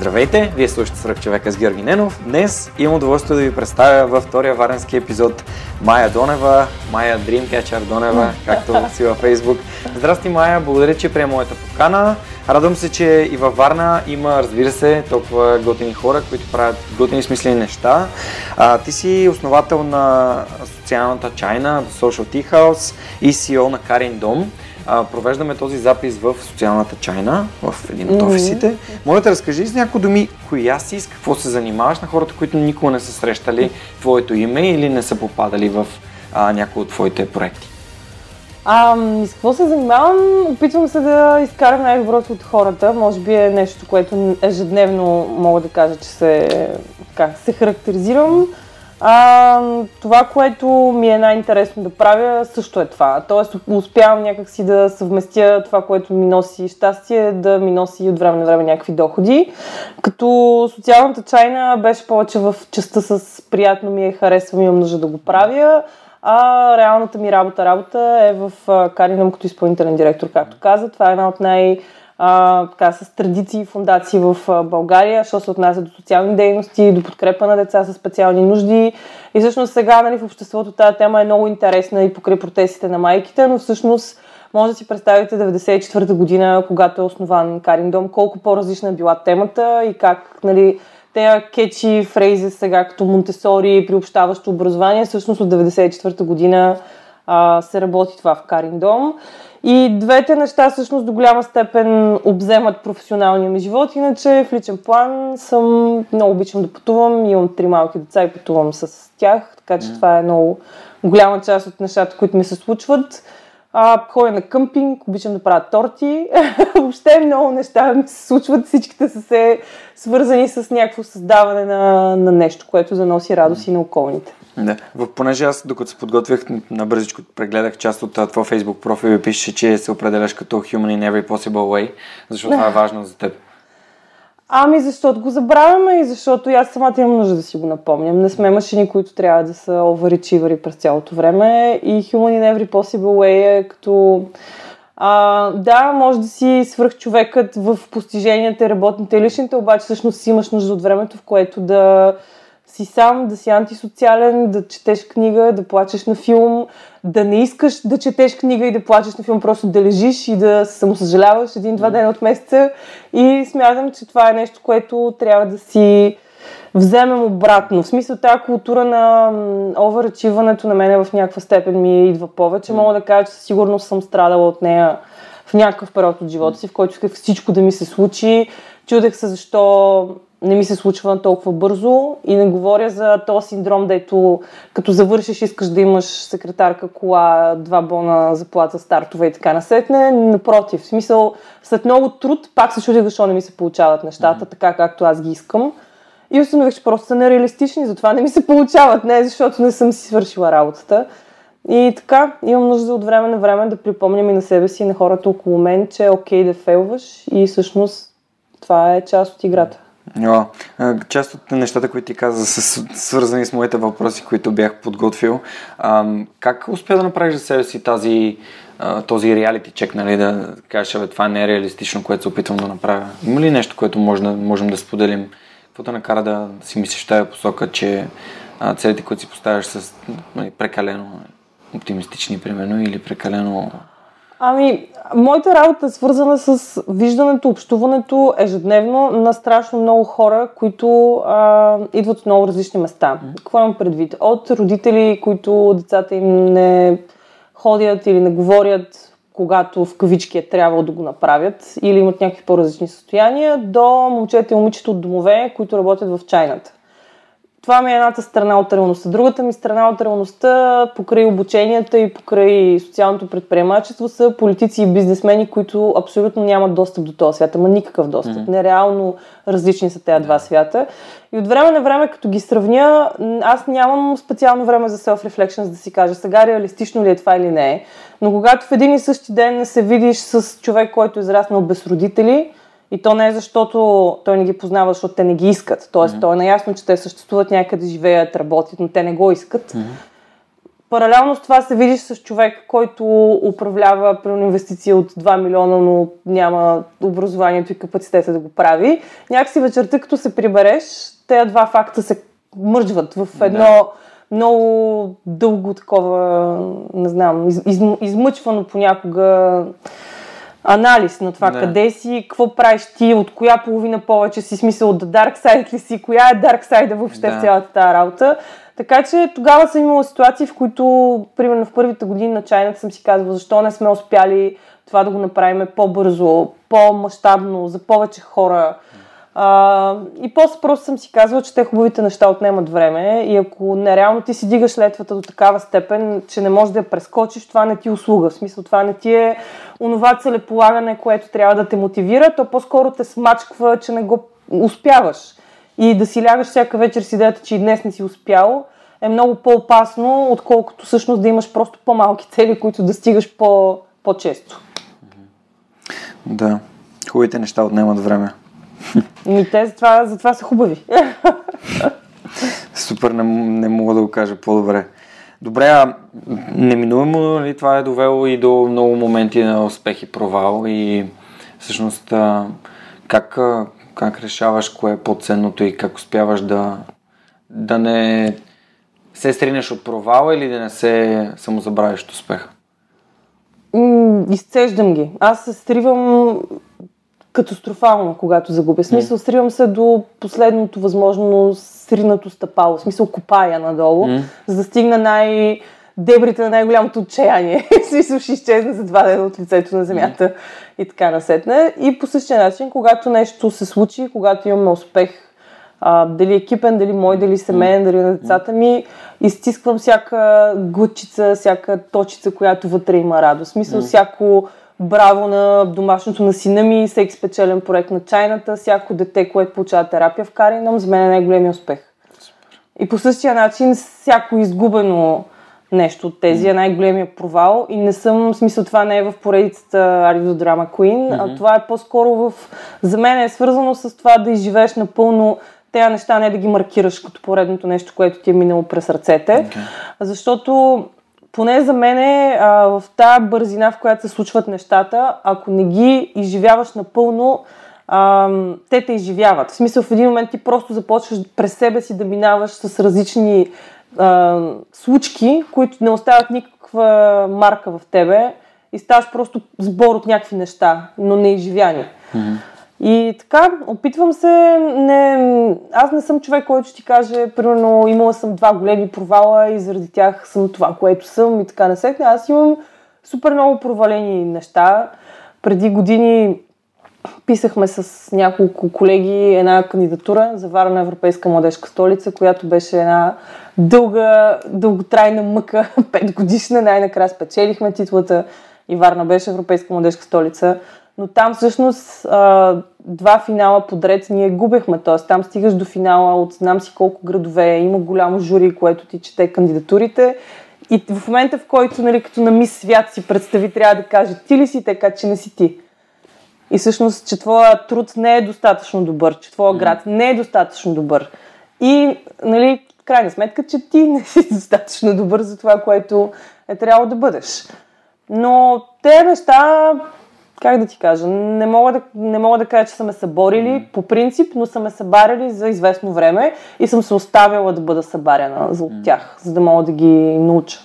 Здравейте, вие слушате Свръх човека с Георги Ненов. Днес имам удоволствие да ви представя във втория варенски епизод Майя Донева, Майя Dreamcatcher Донева, както си във Facebook. Здрасти, Майя, благодаря, че приема моята покана. Радвам се, че и във Варна има, разбира се, толкова готини хора, които правят готини смислени неща. А, ти си основател на социалната чайна, Social Tea House и CEO на Карин Дом а, провеждаме този запис в социалната чайна, в един от офисите. Mm-hmm. Моля да разкажи с някои думи, коя си, с какво се занимаваш на хората, които никога не са срещали твоето име или не са попадали в а, някои от твоите проекти. А, с какво се занимавам? Опитвам се да изкарам най-доброто от хората. Може би е нещо, което ежедневно мога да кажа, че се, така, се характеризирам. А, това, което ми е най-интересно да правя, също е това. Тоест, успявам някакси да съвместя това, което ми носи щастие, да ми носи от време на време някакви доходи. Като социалната чайна беше повече в частта с приятно ми е, харесвам, имам нужда да го правя. А реалната ми работа, работа е в Каринам като изпълнителен директор, както каза. Това е една от най- така, с традиции и фундации в България, що се отнася до социални дейности, до подкрепа на деца с специални нужди. И всъщност сега нали, в обществото тази тема е много интересна и покрай протестите на майките, но всъщност може да си представите 94-та година, когато е основан Карин Дом, колко по-различна е била темата и как нали, тези кечи фрейзи сега като Монтесори, приобщаващо образование, всъщност от 94-та година а, се работи това в Карин Дом. И двете неща всъщност до голяма степен обземат професионалния ми живот. Иначе в личен план съм много обичам да пътувам. Имам три малки деца и пътувам с тях, така че mm. това е много голяма част от нещата, които ми се случват. А, ходя на къмпинг, обичам да правя торти. Въобще много неща ми се случват. Всичките са се свързани с някакво създаване на, на нещо, което заноси радост и на околните. Да. В, понеже аз, докато се подготвях на бързичко, прегледах част от твоя Facebook профил и пише, че се определяш като human in every possible way, защото това е важно за теб. Ами защото го забравяме и защото аз самата имам нужда да си го напомням. Не сме машини, които трябва да са overachiever през цялото време и human in every possible way е като... А, да, може да си свръх човекът в постиженията, работните и личните, обаче всъщност си имаш нужда от времето, в което да си сам, да си антисоциален, да четеш книга, да плачеш на филм, да не искаш да четеш книга и да плачеш на филм, просто да лежиш и да се самосъжаляваш един-два дена от месеца. И смятам, че това е нещо, което трябва да си вземем обратно. В смисъл тази култура на оверачиването на мен в някаква степен ми идва повече. Мога да кажа, че със сигурност съм страдала от нея в някакъв период от живота си, в който исках всичко да ми се случи. Чудех се защо не ми се случва толкова бързо и не говоря за този синдром, дето като завършиш искаш да имаш секретарка, кола, два бона заплата, стартове и така насетне. Напротив, в смисъл, след много труд пак се чудя защо не ми се получават нещата, mm-hmm. така както аз ги искам. И установих, че просто са нереалистични, затова не ми се получават, не защото не съм си свършила работата. И така, имам нужда от време на време да припомням и на себе си и на хората около мен, че е окей okay да фейлваш и всъщност това е част от играта. О, част от нещата, които ти каза, са свързани с моите въпроси, които бях подготвил. как успя да направиш за себе си тази, този реалити чек, нали, да кажеш, това не е реалистично, което се опитвам да направя? Има ли нещо, което може да, можем да споделим? Какво да накара да си мислиш в тази посока, че целите, които си поставяш са нали, прекалено оптимистични, примерно, или прекалено Ами, моята работа е свързана с виждането, общуването ежедневно на страшно много хора, които а, идват от много различни места. Какво имам предвид? От родители, които децата им не ходят или не говорят, когато в кавички е трябвало да го направят, или имат някакви по-различни състояния, до момчета и момичета от домове, които работят в чайната. Това ми е едната страна от реалността. Другата ми страна от реалността, покрай обученията и покрай социалното предприемачество, са политици и бизнесмени, които абсолютно нямат достъп до този свят. Ама никакъв достъп. Mm-hmm. Нереално различни са тези два свята. И от време на време, като ги сравня, аз нямам специално време за self-reflection, за да си кажа сега реалистично ли е това или не е. Но когато в един и същи ден се видиш с човек, който е израснал без родители, и то не е защото той не ги познава, защото те не ги искат. Тоест, mm-hmm. той е наясно, че те съществуват някъде, живеят, работят, но те не го искат. Mm-hmm. Паралелно с това се видиш с човек, който управлява при инвестиция от 2 милиона, но няма образованието и капацитета да го прави. Някакси вечерта, като се прибереш, тези два факта се мържват в едно да. много дълго такова, не знам, из, из, измъчвано понякога анализ на това да. къде си, какво правиш ти, от коя половина повече си, смисъл от Dark Side ли си, коя е Dark Side въобще да. в цялата тази работа. Така че тогава съм имала ситуации, в които, примерно в първите години на чайната съм си казвала, защо не сме успяли това да го направим по-бързо, по-масштабно, за повече хора. А, и после просто съм си казвала, че те хубавите неща отнемат време и ако нереално ти си дигаш летвата до такава степен, че не можеш да я прескочиш, това не ти е услуга. В смисъл, това не ти е онова целеполагане, което трябва да те мотивира, то по-скоро те смачква, че не го успяваш. И да си лягаш всяка вечер с идеята, че и днес не си успял, е много по-опасно, отколкото всъщност да имаш просто по-малки цели, които да стигаш по- по-често. Да, хубавите неща отнемат време. Ми те затова, затова са хубави. Супер, не, не мога да го кажа по-добре. Добре, а неминуемо ли това е довело и до много моменти на успех и провал и всъщност как, как решаваш кое е по-ценното и как успяваш да, да не се стринеш от провала или да не се самозабравиш от успеха? изцеждам ги. Аз се стривам катастрофално, когато загубя. Смисъл, mm. сривам се до последното възможно сринато стъпало. Смисъл, копая надолу, mm. за да стигна най- дебрите на най-голямото отчаяние. Смисъл, ще изчезна за два дена от лицето на земята mm. и така насетне. И по същия начин, когато нещо се случи, когато имаме успех, а, дали екипен, дали мой, дали семейен, дали на децата ми, изтисквам всяка глъчица, всяка точица, която вътре има радост. Смисъл, mm. всяко браво на домашното на сина ми, всеки спечелен проект на чайната, всяко дете, което получава терапия в Каринам, за мен е най-големия успех. Супер. И по същия начин, всяко изгубено нещо от тези е най-големия провал и не съм, в смисъл това не е в поредицата Are Drama Queen, а това е по-скоро в... За мен е свързано с това да изживееш напълно тези неща, не да ги маркираш като поредното нещо, което ти е минало през ръцете. Okay. Защото поне за мен е в тази бързина, в която се случват нещата, ако не ги изживяваш напълно, а, те те изживяват. В смисъл, в един момент ти просто започваш през себе си да минаваш с различни а, случки, които не оставят никаква марка в тебе и ставаш просто сбор от някакви неща, но не изживяни. Mm-hmm. И така, опитвам се, не, аз не съм човек, който ще ти каже, примерно, имала съм два големи провала и заради тях съм това, което съм и така не сетне. Аз имам супер много провалени неща. Преди години писахме с няколко колеги една кандидатура за Варна Европейска младежка столица, която беше една дълга, дълготрайна мъка, пет годишна. Най-накрая спечелихме титлата и Варна беше Европейска младежка столица но там всъщност а, два финала подред ние губехме, т.е. там стигаш до финала от знам си колко градове, има голямо жури, което ти чете кандидатурите и в момента в който, нали, като на мис свят си представи, трябва да каже ти ли си така, че не си ти. И всъщност, че твоя труд не е достатъчно добър, че твоя град не е достатъчно добър. И, нали, крайна сметка, че ти не си достатъчно добър за това, което е трябвало да бъдеш. Но те неща как да ти кажа, не мога да, не мога да кажа, че са ме съборили mm. по принцип, но са ме събаряли за известно време и съм се оставила да бъда събаряна за от тях, за да мога да ги науча.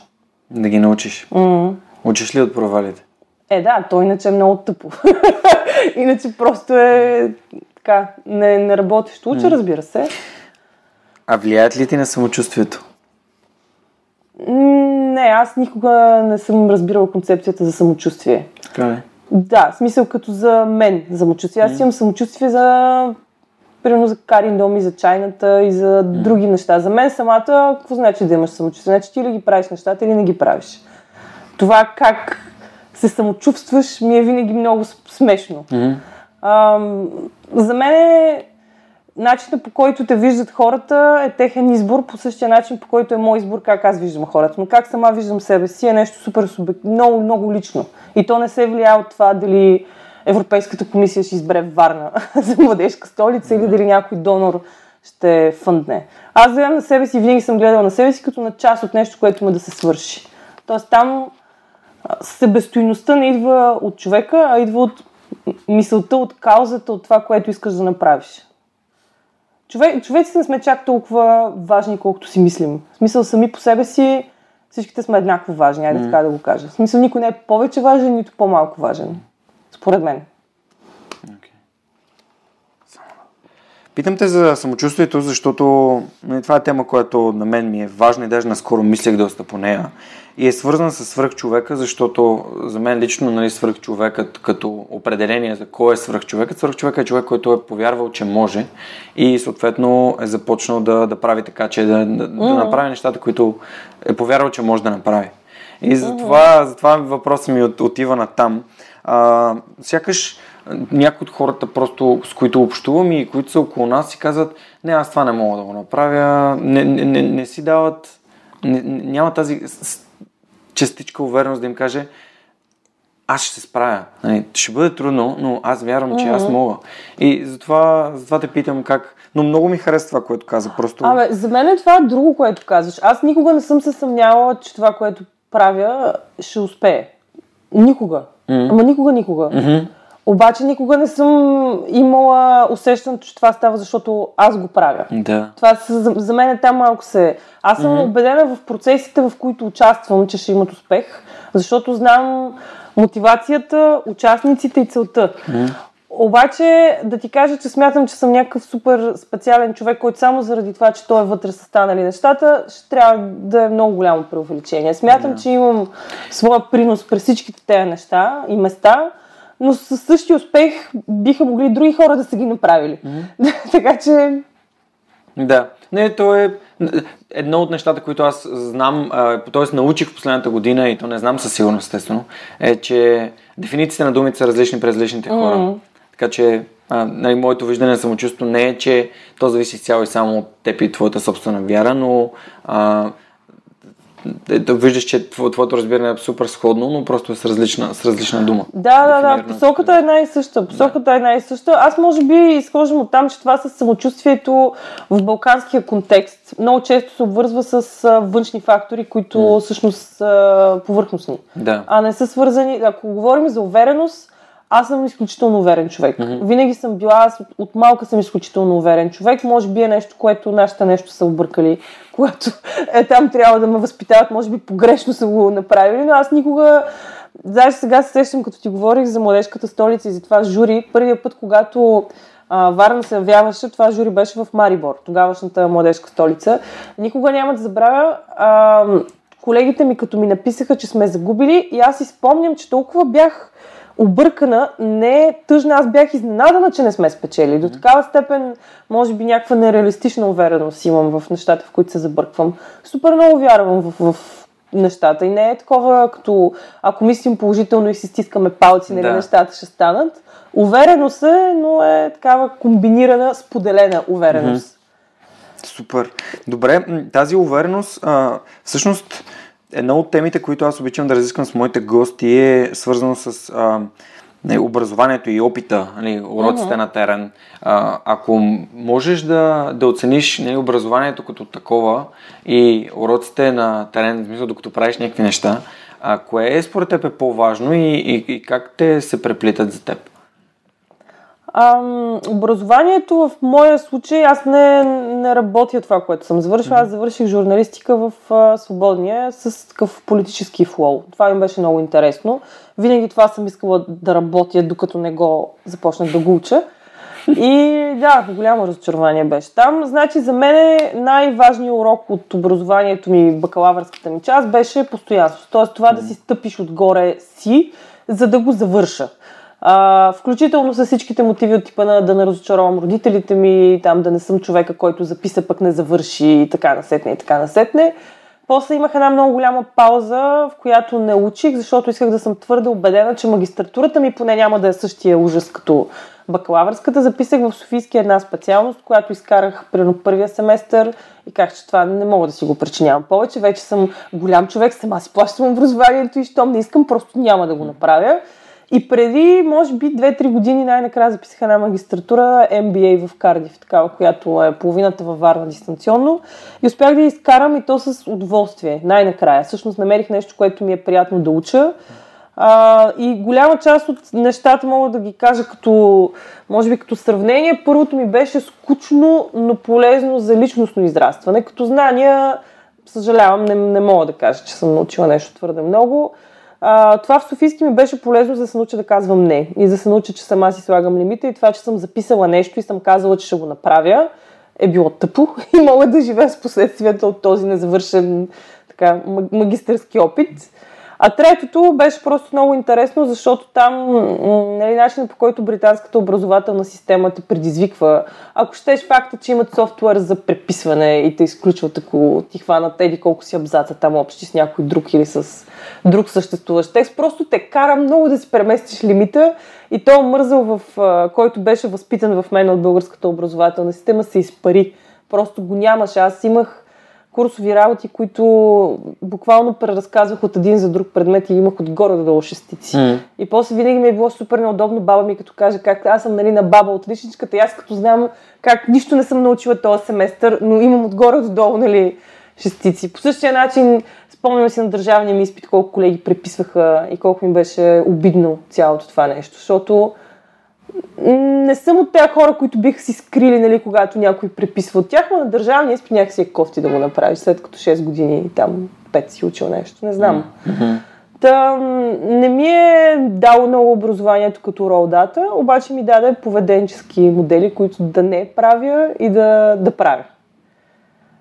Да ги научиш? Mm. Учиш ли от провалите? Е, да, то иначе е много тъпо. иначе просто е така, не, не работиш. Уча, mm. разбира се. А влияят ли ти на самочувствието? Не, аз никога не съм разбирала концепцията за самочувствие. Така ли? Да, в смисъл като за мен самочувствие. Аз имам самочувствие за примерно за карин доми, за чайната и за други неща. За мен самата, какво значи да имаш самочувствие? Значи ти ли ги правиш нещата или не ги правиш? Това как се самочувстваш ми е винаги много смешно. Мгм. Ам, за мен е начинът по който те виждат хората е техен избор, по същия начин по който е мой избор как аз виждам хората. Но как сама виждам себе си е нещо супер субек... много, много лично. И то не се влияе от това дали Европейската комисия ще избере Варна за младежка столица или дали някой донор ще фъндне. Аз гледам на себе си, винаги съм гледала на себе си като на част от нещо, което има да се свърши. Тоест там себестойността не идва от човека, а идва от мисълта, от каузата, от това, което искаш да направиш. Човек, човеците не сме чак толкова важни, колкото си мислим. В смисъл сами по себе си всичките сме еднакво важни, айде така да го кажа. В смисъл никой не е повече важен, нито по-малко важен. Според мен. Питам те за самочувствието, защото нали, това е тема, която на мен ми е важна и даже наскоро мислех доста по нея. И е свързана с свръхчовека, защото за мен лично нали, свръхчовекът като определение за кой е свръхчовекът, свръхчовекът е човек, който е повярвал, че може и съответно е започнал да, да прави така, че да, да, да направи нещата, които е повярвал, че може да направи. И затова, затова въпросът ми от, отива на там. А, сякаш някои от хората, просто с които общувам и които са около нас, си казват, не, аз това не мога да го направя, не, не, не, не си дават, не, няма тази частичка увереност да им каже, аз ще се справя. Нали, ще бъде трудно, но аз вярвам, че аз мога. И затова, затова те питам как. Но много ми харесва това, което каза. Просто. Абе, за мен е това друго, което казваш. Аз никога не съм се съмнявала, че това, което правя, ще успее. Никога. Мгм. Ама никога, никога. Мгм. Обаче никога не съм имала усещането, че това става, защото аз го правя. Да. Това за, за мен е там малко се... Аз съм убедена в процесите, в които участвам, че ще имат успех, защото знам мотивацията, участниците и целта. Обаче, да ти кажа, че смятам, че съм някакъв супер специален човек, който само заради това, че той е вътре са станали нещата, ще трябва да е много голямо преувеличение. Смятам, че имам своя принос през всичките тези неща и места, но със същия успех биха могли други хора да са ги направили. така че, Да. Не, то е едно от нещата, които аз знам, т.е. научих в последната година и то не знам със сигурност, естествено, е, че дефинициите на думите са различни през различните хора. Мгм. Така че а, нали, моето виждане на самочувство не е, че то зависи цяло и само от теб и твоята собствена вяра, но а, е, да виждаш, че тво- твоето разбиране е супер сходно, но просто е с различна, с различна дума. Да, да, да, посоката е една и съща. Посоката е една и съща. Аз може би изхождам от там, че това с самочувствието в балканския контекст много често се обвързва с външни фактори, които всъщност са повърхностни. Да. А не са свързани, ако говорим за увереност, аз съм изключително уверен човек. Винаги съм била, аз от, от малка съм изключително уверен човек. Може би е нещо, което нашите нещо са объркали, когато е там трябва да ме възпитават, може би погрешно са го направили, но аз никога Даже сега се сещам, като ти говорих за младежката столица и за това жури. Първият път, когато а, Варна се явяваше, това жури беше в Марибор, тогавашната младежка столица. Никога няма да забравя. А, колегите ми, като ми написаха, че сме загубили, и аз си спомням, че толкова бях объркана, не тъжна, аз бях изненадана, че не сме спечели. До такава степен, може би, някаква нереалистична увереност имам в нещата, в които се забърквам. Супер много вярвам в, в нещата и не е такова, като ако мислим положително и си стискаме палци, нали, Да. нещата ще станат. Увереност е, но е такава комбинирана, споделена увереност. Супер. Добре, тази увереност, а, всъщност, една от темите, които аз обичам да разисквам с моите гости е свързано с а, не, образованието и опита, нали, уроците на терен. А, ако можеш да, да оцениш не, образованието като такова и уроците на терен, в смисъл, докато правиш някакви неща, а, кое е според теб е по-важно и, и, и как те се преплитат за теб? Ам, образованието в моя случай, аз не, не работя това, което съм завършила. Аз завърших журналистика в а, Свободния с такъв политически флоу. Това ми беше много интересно. Винаги това съм искала да работя, докато не го започнах да го уча. И да, голямо разочарование беше там. Значи за мен най-важният урок от образованието ми, бакалавърската ми част, беше постоянство. Тоест това да си стъпиш отгоре си, за да го завърша. А, включително с всичките мотиви от типа на да не разочаровам родителите ми, там да не съм човека, който записа пък не завърши и така насетне и така насетне. После имах една много голяма пауза, в която не учих, защото исках да съм твърде убедена, че магистратурата ми поне няма да е същия ужас като бакалавърската. Записах в Софийски една специалност, която изкарах примерно първия семестър и казах, че това не мога да си го причинявам повече. Вече съм голям човек, сама си плащам образованието и щом не искам, просто няма да го направя. И преди, може би, 2-3 години най-накрая записах една магистратура MBA в Кардив, такава, която е половината във Варна дистанционно. И успях да я изкарам и то с удоволствие, най-накрая. Всъщност намерих нещо, което ми е приятно да уча. А, и голяма част от нещата мога да ги кажа като, може би като сравнение. Първото ми беше скучно, но полезно за личностно израстване. Като знания, съжалявам, не, не мога да кажа, че съм научила нещо твърде много. А, това в Софийски ми беше полезно за да се науча да казвам не и за да се науча, че сама си слагам лимита и това, че съм записала нещо и съм казала, че ще го направя, е било тъпо и мога да живея с последствията от този незавършен така, магистърски опит. А третото беше просто много интересно, защото там нали, начинът по който британската образователна система те предизвиква. Ако щеш факта, че имат софтуер за преписване и те изключват, ако ти хванат еди колко си абзаца там общи с някой друг или с друг съществуващ текст, просто те кара много да си преместиш лимита и то мързъл, в, който беше възпитан в мен от българската образователна система, се изпари. Просто го нямаше. Аз имах курсови работи, които буквално преразказвах от един за друг предмет и имах отгоре долу шестици. Mm. И после винаги ми е било супер неудобно баба ми като каже как аз съм нали, на баба от личничката и аз като знам как нищо не съм научила този семестър, но имам отгоре до долу нали, шестици. По същия начин спомням си на държавния ми изпит колко колеги преписваха и колко ми беше обидно цялото това нещо, защото не съм от тези хора, които биха си скрили, нали, когато някой преписва от тях, но на държавния изпит някакси е кофти да го направиш, след като 6 години там 5 си учил нещо. Не знам. Mm-hmm. Та, не ми е дало много образованието като ролдата, обаче ми даде поведенчески модели, които да не правя и да, да правя.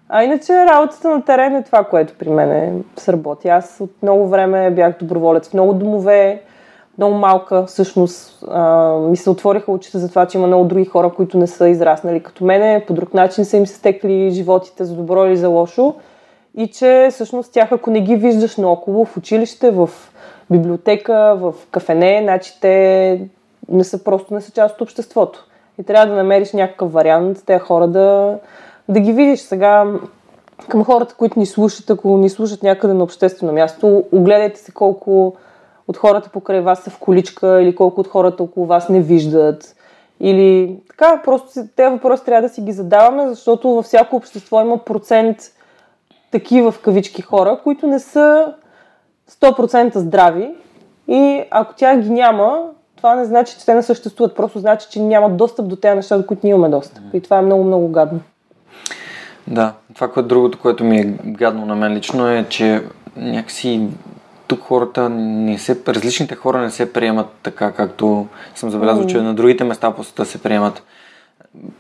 А иначе работата на терен е това, което при мен е сработи. Аз от много време бях доброволец в много домове, много малка, всъщност, а, ми се отвориха очите за това, че има много други хора, които не са израснали като мене, по друг начин са им се стекли животите за добро или за лошо и че всъщност тях, ако не ги виждаш наоколо в училище, в библиотека, в кафене, значи те не са просто не са част от обществото. И трябва да намериш някакъв вариант тези хора да, да ги видиш. Сега към хората, които ни слушат, ако ни слушат някъде на обществено място, огледайте се колко от хората покрай вас са в количка или колко от хората около вас не виждат. Или така, просто тези въпроси трябва да си ги задаваме, защото във всяко общество има процент такива в кавички хора, които не са 100% здрави и ако тя ги няма, това не значи, че те не съществуват, просто значи, че нямат достъп до тези неща, до които ние имаме достъп. И това е много, много гадно. Да, това, което другото, което ми е гадно на мен лично е, че някакси тук хората не се, различните хора не се приемат така, както съм забелязал, mm. че на другите места по света се приемат.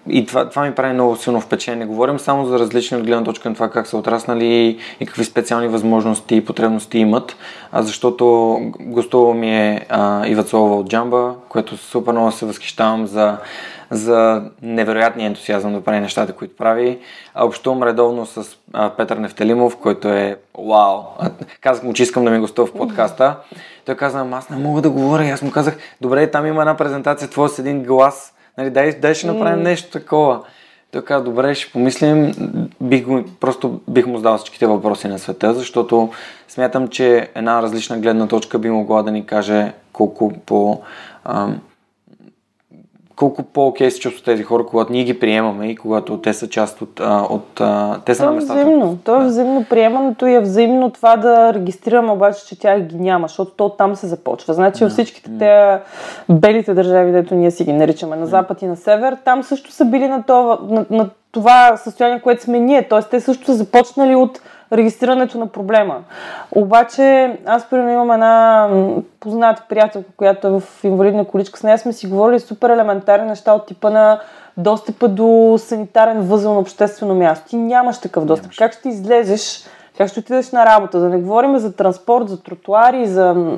И това, това ми прави много силно впечатление. Не говорим само за различни от гледна точка на това как са отраснали и какви специални възможности и потребности имат, а защото гостува ми е а, Ива Цолова от Джамба, което супер много се възхищавам за за невероятния ентусиазъм да прави нещата, които прави. Общувам редовно с а, Петър Нефтелимов, който е вау. Казах му, че искам да ми гостува в подкаста. Той каза, аз не мога да говоря. И аз му казах, добре, там има една презентация, твоя с един глас. Нали, дай, дай ще направим нещо такова. Той каза, добре, ще помислим. Бих го, просто бих му задал всичките въпроси на света, защото смятам, че една различна гледна точка би могла да ни каже колко по... Ам, колко по-окей се чувстват тези хора, когато ние ги приемаме и когато те са част от... от те са то на местата. Е взаимно. То е взаимно приемането и е взаимно това да регистрираме обаче, че тях ги няма, защото то там се започва. Значи във всичките те белите държави, дето ние си ги наричаме на запад и на север, там също са били на това, на, на това състояние, което сме ние. Тоест те също са започнали от регистрирането на проблема. Обаче, аз примерно имам една позната приятелка, която е в инвалидна количка. С нея сме си говорили супер елементарни неща от типа на достъпа до санитарен възел на обществено място. Ти нямаш такъв достъп. Нямаш. Как ще излезеш? Как ще отидеш на работа? Да не говорим за транспорт, за тротуари, за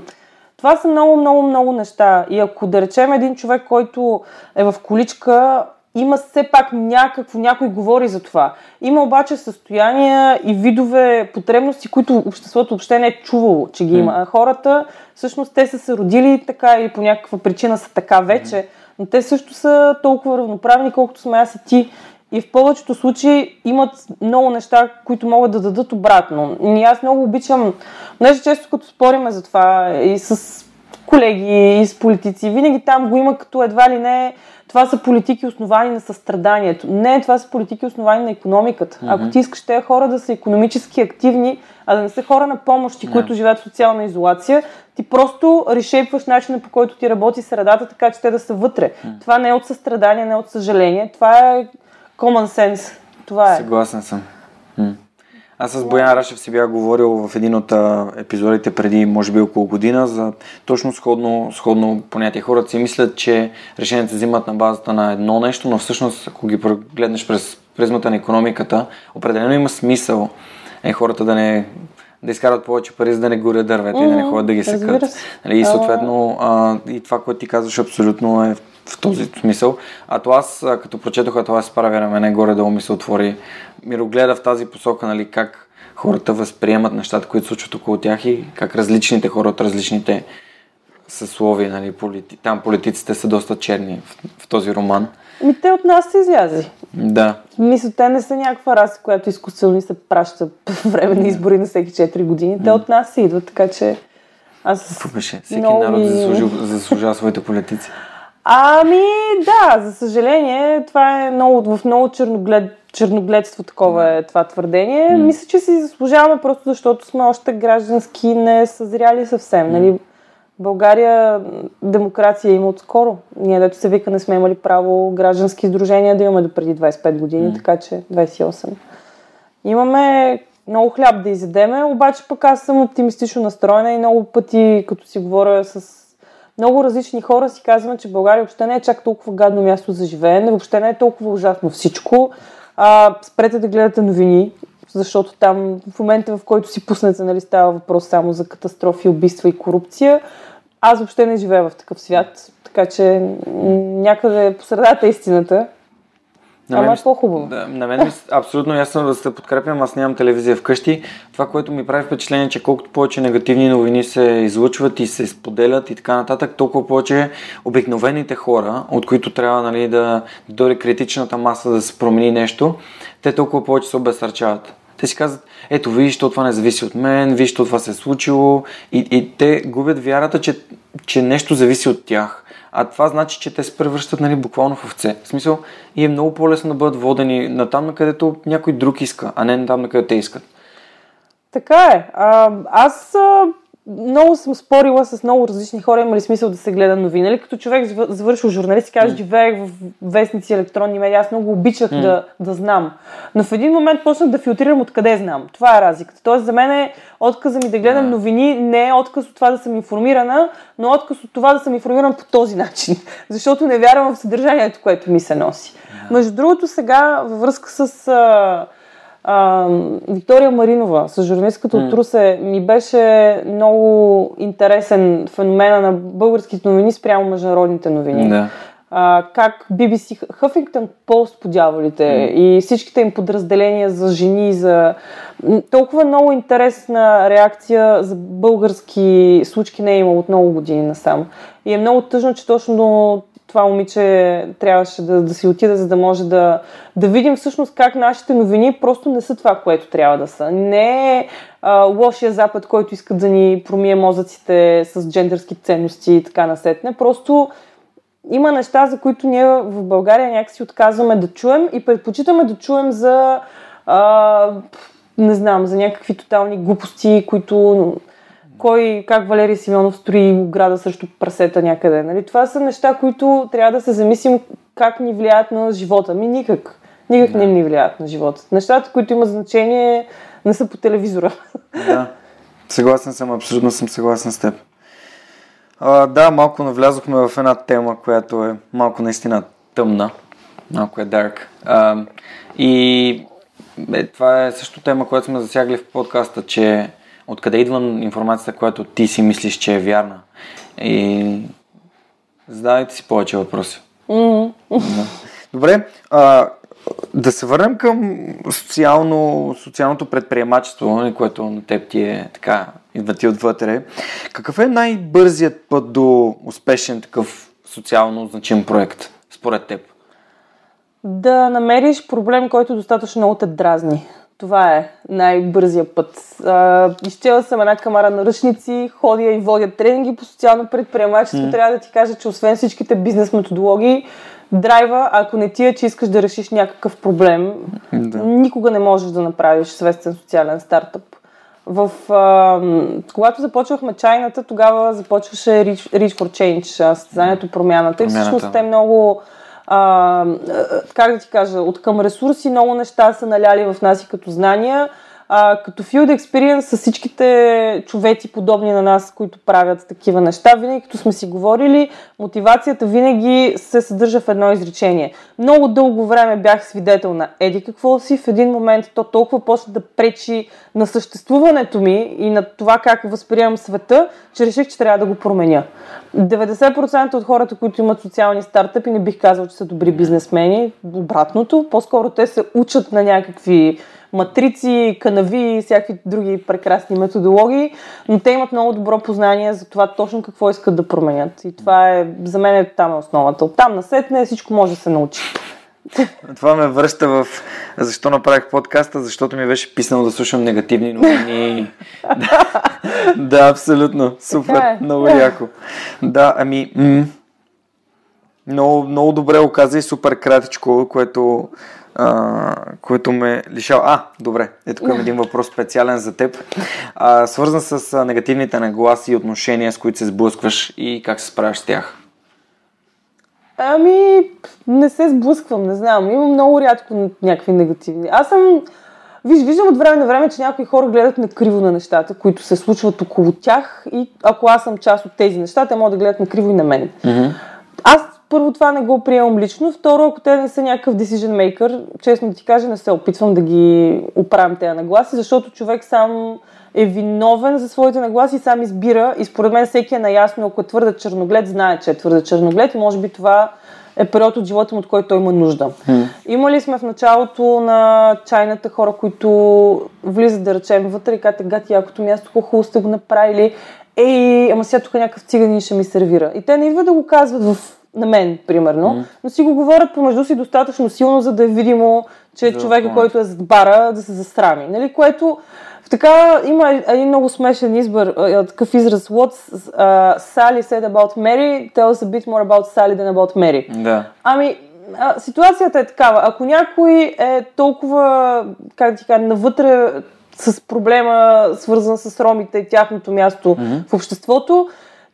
Това са много, много, много неща. И ако да речем един човек, който е в количка, има все пак някакво, някой говори за това. Има обаче състояния и видове потребности, които обществото въобще не е чувало, че ги има. А хората, всъщност, те са се родили така или по някаква причина са така вече, но те също са толкова равноправни, колкото сме аз и ти. И в повечето случаи имат много неща, които могат да дадат обратно. И аз много обичам, нещо често като спориме за това и с колеги, и с политици, винаги там го има като едва ли не това са политики основани на състраданието. Не, това са политики основани на економиката. Mm-hmm. Ако ти искаш тези хора да са економически активни, а да не са хора на помощи, yeah. които живеят в социална изолация, ти просто решепваш начина по който ти работи средата, така че те да са вътре. Mm-hmm. Това не е от състрадание, не е от съжаление. Това е common sense. Това е. Съгласен съм. Mm. Аз с Боян Рашев си бях говорил в един от епизодите преди, може би около година, за точно сходно, сходно понятие. Хората си мислят, че решенията се взимат на базата на едно нещо, но всъщност, ако ги гледнеш през призмата на економиката, определено има смисъл е хората да не да изкарат повече пари, за да не горят дървета mm-hmm. и да не ходят да ги секат. Нали, и съответно, а, и това, което ти казваш, абсолютно е в този смисъл. А то аз, като прочетох, се прави на мене горе-долу ми се отвори мирогледа в тази посока, нали, как хората възприемат нещата, които случват около тях и как различните хора от различните съсловия, нали, полити... там политиците са доста черни в, в този роман. Ми те от нас са излязли. Да. Мисля, те не са някаква раса, която изкуствено се праща по време на избори на всеки 4 години. Те от нас се идват, така че аз... Какво беше? Всеки много народ заслужава, заслужава своите политици. Ами, да, за съжаление, това е много, в много черноглед, черногледство такова е това твърдение. Mm. Мисля, че си заслужаваме просто защото сме още граждански не съзряли съвсем. Mm. Нали? България демокрация има отскоро. Ние, дето се вика, не сме имали право граждански издружения да имаме до преди 25 години, mm. така че 28. Имаме много хляб да изедеме, обаче пък аз съм оптимистично настроена и много пъти, като си говоря с много различни хора си казваме, че България въобще не е чак толкова гадно място за живеене, въобще не е толкова ужасно всичко. А, спрете да гледате новини, защото там в момента, в който си пуснете, нали, става въпрос само за катастрофи, убийства и корупция. Аз въобще не живея в такъв свят, така че някъде по средата е истината. На Ама е по-хубаво. Да, на мен абсолютно ясно да се подкрепям, аз нямам телевизия вкъщи. Това, което ми прави впечатление, че колкото повече негативни новини се излучват и се споделят и така нататък, толкова повече обикновените хора, от които трябва нали, да дойде критичната маса да се промени нещо, те толкова повече се обесърчават. Те си казват, ето виж, то това не зависи от мен, виж, то това се е случило и, и те губят вярата, че, че нещо зависи от тях а това значи, че те се превръщат нали, буквално в овце. В смисъл, и е много по-лесно да бъдат водени на там, на където някой друг иска, а не на там, на където те искат. Така е. А, аз а, много съм спорила с много различни хора, има ли смисъл да се гледа новини. Нали? Като човек завършил журналист и каже, mm. живеех в вестници, електронни медии, аз много обичах mm. да, да знам. Но в един момент почнах да филтрирам откъде знам. Това е разликата. Тоест за мен е отказа ми да гледам yeah. новини не е отказ от това да съм информирана, но отказ от това да съм информиран по този начин. Защото не вярвам в съдържанието, което ми се носи. Yeah. Между другото сега във връзка с... А, а, Виктория Маринова, с журналистката от Русе, ми беше много интересен феномена на българските новини спрямо международните новини. Да. А, как BBC, Huffington Post по дяволите mm. и всичките им подразделения за жени, за толкова много интересна реакция за български случки не е имало от много години насам. И е много тъжно, че точно това момиче трябваше да, да си отида, за да може да, да видим всъщност как нашите новини просто не са това, което трябва да са. Не е лошия запад, който иска да ни промие мозъците с джендърски ценности и така насетне. Просто има неща, за които ние в България някакси отказваме да чуем и предпочитаме да чуем за а, не знам, за някакви тотални глупости, които кой, как Валерий Симеонов строи ограда срещу прасета някъде. Нали? Това са неща, които трябва да се замислим как ни влияят на живота. Ми никак. Никак да. не ни влияят на живота. Нещата, които имат значение, не са по телевизора. Да. Съгласен съм, абсолютно съм съгласен с теб. А, да, малко навлязохме в една тема, която е малко наистина тъмна. Малко е dark. А, и е, това е също тема, която сме засягали в подкаста, че откъде идва информацията, която ти си мислиш, че е вярна. И задавайте си повече въпроси. Mm-hmm. Да. Добре, а, да се върнем към социално, социалното предприемачество, нали, което на теб ти е така, идва ти отвътре. Какъв е най-бързият път до успешен такъв социално значим проект, според теб? Да намериш проблем, който достатъчно много те дразни. Това е най-бързия път. А, изчела съм една камара на ръчници, ходя и водя тренинги по социално предприемачество. Mm. Трябва да ти кажа, че освен всичките бизнес методологии, драйва, ако не ти е, че искаш да решиш някакъв проблем, да. никога не можеш да направиш свестен социален стартъп. В, а, когато започвахме чайната, тогава започваше Reach, Reach for Change, състезанието промяната. И всъщност те много а, как да ти кажа, от към ресурси много неща са наляли в нас и като знания. А, като field experience с всичките човеци подобни на нас, които правят такива неща, винаги като сме си говорили, мотивацията винаги се съдържа в едно изречение. Много дълго време бях свидетел на еди какво си, в един момент то толкова почна да пречи на съществуването ми и на това как възприемам света, че реших, че трябва да го променя. 90% от хората, които имат социални стартъпи, не бих казал, че са добри бизнесмени. Обратното, по-скоро те се учат на някакви матрици, канави и всякакви други прекрасни методологии, но те имат много добро познание за това точно какво искат да променят. И това е, за мен е там е основата. От там насетне всичко може да се научи. Това ме връща в защо направих подкаста, защото ми беше писано да слушам негативни новини. да, да, абсолютно. Супер. Е. Много яко. Да, ами. М- много, много добре оказа и супер кратичко, което, а, което ме лишава. А, добре. Ето тук имам един въпрос специален за теб. А, свързан с а, негативните нагласи и отношения, с които се сблъскваш и как се справяш с тях. Ами, не се сблъсквам, не знам. Имам много рядко някакви негативни. Аз съм... Виж, виждам от време на време, че някои хора гледат на криво на нещата, които се случват около тях и ако аз съм част от тези неща, те могат да гледат на криво и на мен. Mm-hmm. Аз първо това не го приемам лично, второ, ако те не са някакъв decision maker, честно ти кажа, не се опитвам да ги оправям тези нагласи, защото човек сам е виновен за своите нагласи и сам избира. И според мен всеки е наясно, ако е твърде черноглед, знае, че е твърде черноглед и може би това е период от живота му, от който той има нужда. Mm. Имали сме в началото на чайната хора, които влизат да речем вътре и казват, гати, якото място, колко хубаво сте го направили. Ей, ама сега тук някакъв циганин ще ми сервира. И те не идват да го казват в, на мен, примерно, mm. но си го говорят помежду си достатъчно силно, за да е видимо, че е човека, който е зад бара, да се застрами. Нали? Което така има един много смешен избор, такъв израз. What uh, Sally said about Mary tells a bit more about Sally than about Mary. Да. Ами, а, ситуацията е такава. Ако някой е толкова, как да ти кажа, навътре с проблема, свързан с ромите и тяхното място mm-hmm. в обществото,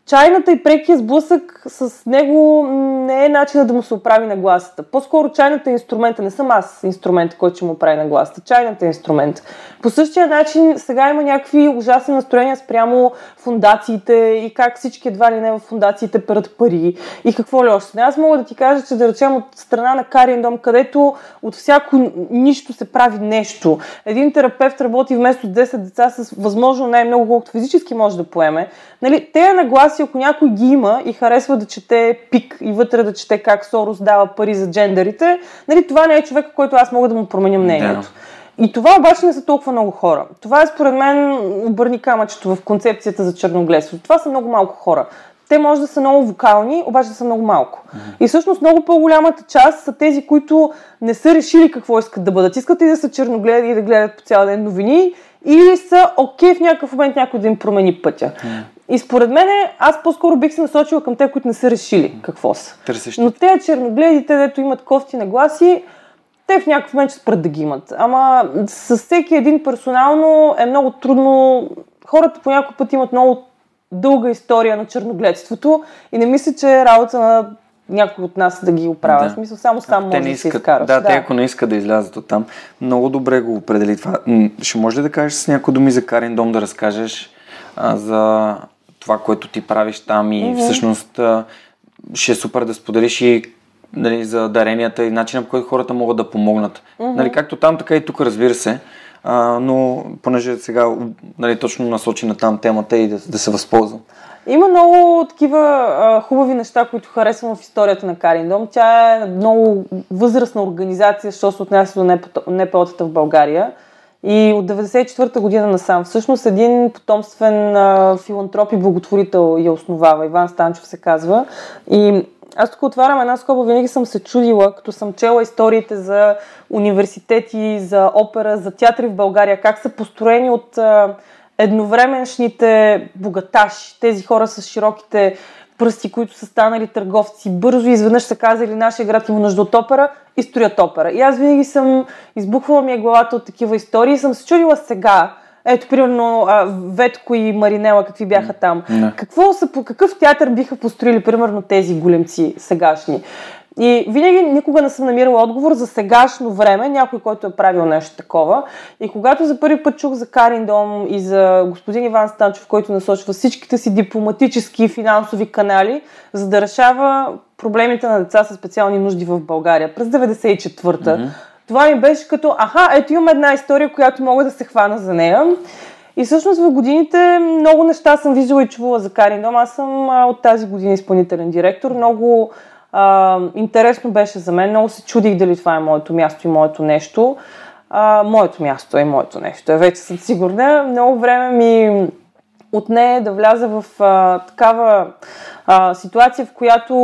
чайната и прекия сблъсък с него не е начинът да му се оправи на гласата. По-скоро чайната е инструмента, не съм аз инструмент, който ще му прави на гласата. Чайната е инструмент. По същия начин сега има някакви ужасни настроения спрямо фундациите и как всички едва ли не в фундациите перат пари и какво ли още. Аз мога да ти кажа, че да речем от страна на Кариен дом, където от всяко нищо се прави нещо. Един терапевт работи вместо 10 деца с възможно най-много, колкото физически може да поеме. Нали, те нагласи, ако някой ги има и харесва да чете пик и вътре да чете как Сорос дава пари за джендерите, нали, това не е човек, който аз мога да му променя мнението. Да. И това обаче не са толкова много хора. Това е според мен обърни камъчето в концепцията за черногледство. Това са много малко хора. Те може да са много вокални, обаче да са много малко. Mm-hmm. И всъщност много по-голямата част са тези, които не са решили какво искат да бъдат. Искат и да са черногледи и да гледат по цял ден новини или са окей okay в някакъв момент някой да им промени пътя. Mm. И според мен аз по-скоро бих се насочила към те, които не са решили какво са. Търсещи. Но те черногледите, дето имат кофти на гласи, те в някакъв момент ще спрат да ги имат. Ама с всеки един персонално е много трудно. Хората по някой път имат много дълга история на черногледството и не мисля, че е работа на някой от нас да ги оправя. Да. В смисъл, само сам може да се изкараш. Да, да, те ако не искат да излязат от там, много добре го определи това. Ще може ли да кажеш с някои думи за Карин Дом да разкажеш а, за това, което ти правиш там и mm-hmm. всъщност ще е супер да споделиш и нали, за даренията и начина по който хората могат да помогнат. Mm-hmm. Нали, както там, така и тук, разбира се. а, но понеже сега нали, точно насочи на там темата и да, да се възползвам. Има много такива а, хубави неща, които харесвам в историята на Кариндом. Тя е много възрастна организация, що се отнася до НПО-тата в България. И от 94-та година насам. Всъщност един потомствен а, филантроп и благотворител я основава. Иван Станчев се казва. И аз тук отварям една скоба, винаги съм се чудила, като съм чела историите за университети, за опера, за театри в България, как са построени от а, едновременшните богаташи, тези хора с широките пръсти, които са станали търговци, бързо изведнъж са казали нашия град има нужда от опера и строят опера. И аз винаги съм избухвала ми е главата от такива истории и съм се чудила сега, ето, примерно, Ветко и Маринела, какви бяха там. Не. Какво са, по какъв театър биха построили, примерно, тези големци сегашни? И винаги никога не съм намирала отговор за сегашно време, някой, който е правил нещо такова. И когато за първи път чух за Карин Дом и за господин Иван Станчев, който насочва всичките си дипломатически и финансови канали, за да решава проблемите на деца с специални нужди в България през 94-та, mm-hmm. това ми беше като, аха, ето имам една история, която мога да се хвана за нея. И всъщност в годините много неща съм виждала и чувала за Карин Дом. Аз съм от тази година изпълнителен директор. Много а, интересно беше за мен. Много се чудих дали това е моето място и моето нещо. А, моето място е моето нещо. Е, вече съм сигурна. Много време ми отне да вляза в а, такава а, ситуация, в която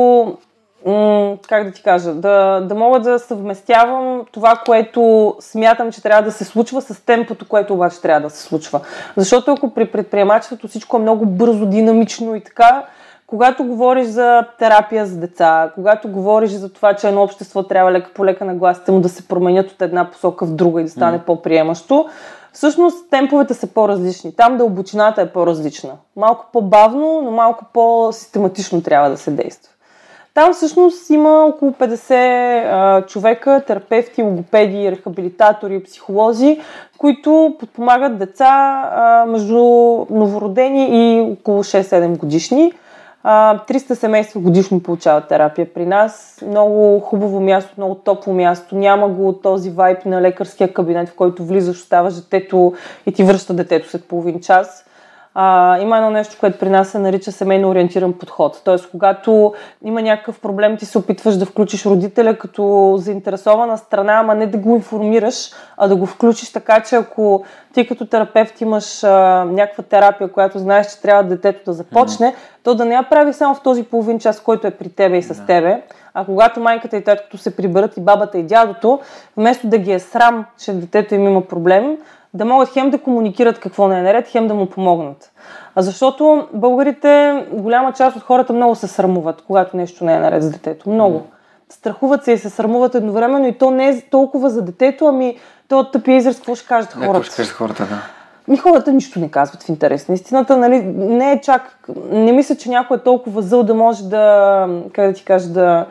м- как да ти кажа, да, да мога да съвместявам това, което смятам, че трябва да се случва с темпото, което обаче трябва да се случва. Защото ако при предприемачеството всичко е много бързо, динамично и така, когато говориш за терапия за деца, когато говориш за това, че едно общество трябва лека по лека на гласите му да се променят от една посока в друга и да стане mm. по-приемащо, всъщност темповете са по-различни. Там дълбочината е по-различна. Малко по-бавно, но малко по-систематично трябва да се действа. Там всъщност има около 50 а, човека, терапевти, логопеди, рехабилитатори, психолози, които подпомагат деца а, между новородени и около 6-7 годишни. 300 семейства годишно получават терапия при нас. Много хубаво място, много топло място. Няма го този вайп на лекарския кабинет, в който влизаш, оставаш детето и ти връща детето след половин час. А, има едно нещо, което при нас се нарича семейно ориентиран подход. Тоест, когато има някакъв проблем, ти се опитваш да включиш родителя като заинтересована страна, ама не да го информираш, а да го включиш така, че ако ти като терапевт имаш а, някаква терапия, която знаеш, че трябва детето да започне, mm-hmm. то да не я прави само в този половин час, който е при тебе и с тебе, а когато майката и теткото се приберат и бабата и дядото, вместо да ги е срам, че детето им има проблем, да могат хем да комуникират какво не е наред, хем да му помогнат. А защото българите, голяма част от хората много се срамуват, когато нещо не е наред с детето. Много. Страхуват се и се срамуват едновременно и то не е толкова за детето, ами то от тъпия израз, какво ще кажат хората. Какво ще кажат хората, да. Ми хората нищо не казват в интерес на истината, нали, не е чак, не мисля, че някой е толкова зъл да може да, как да ти кажа, да,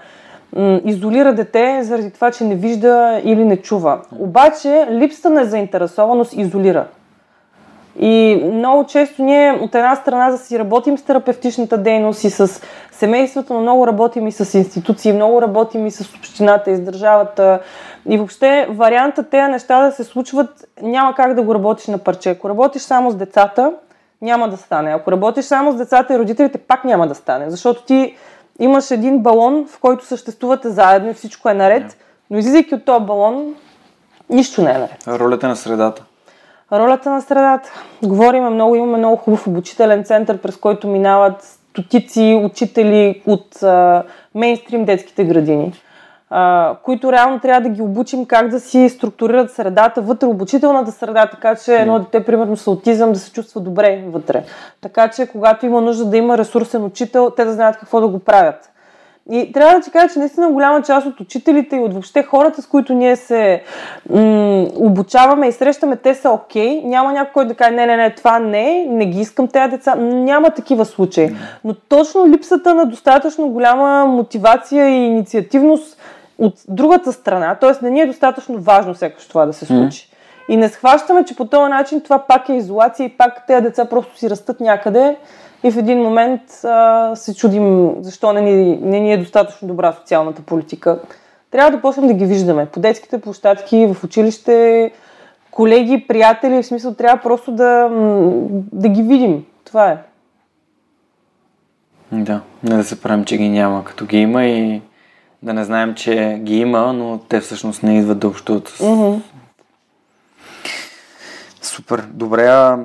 изолира дете заради това, че не вижда или не чува. Обаче липсата на заинтересованост изолира. И много често ние от една страна да си работим с терапевтичната дейност и с семейството, но много работим и с институции, много работим и с общината и с държавата. И въобще варианта тези неща да се случват няма как да го работиш на парче. Ако работиш само с децата, няма да стане. Ако работиш само с децата и родителите, пак няма да стане. Защото ти имаш един балон, в който съществувате заедно и всичко е наред, но излизайки от този балон, нищо не е наред. Ролята на средата. Ролята на средата. Говорим много, имаме много хубав обучителен център, през който минават стотици учители от а, мейнстрим детските градини а, които реално трябва да ги обучим как да си структурират средата вътре, обучителната среда, така че едно дете, примерно с аутизъм, да се чувства добре вътре. Така че, когато има нужда да има ресурсен учител, те да знаят какво да го правят. И трябва да ти кажа, че наистина голяма част от учителите и от въобще хората, с които ние се м- обучаваме и срещаме, те са окей. Okay. Няма някой да каже, не, не, не, това не, не ги искам тези деца. Няма такива случаи. Но точно липсата на достатъчно голяма мотивация и инициативност от другата страна, т.е. не ни е достатъчно важно сякаш това да се случи. Mm. И не схващаме, че по този начин това пак е изолация и пак тези деца просто си растат някъде и в един момент а, се чудим защо не ни, не ни е достатъчно добра социалната политика. Трябва да почнем да ги виждаме по детските площадки, в училище, колеги, приятели, в смисъл трябва просто да, да ги видим. Това е. Да, не да се правим, че ги няма, като ги има и да не знаем, че ги има, но те всъщност не идват да общуват. Mm-hmm. Супер. Добре, а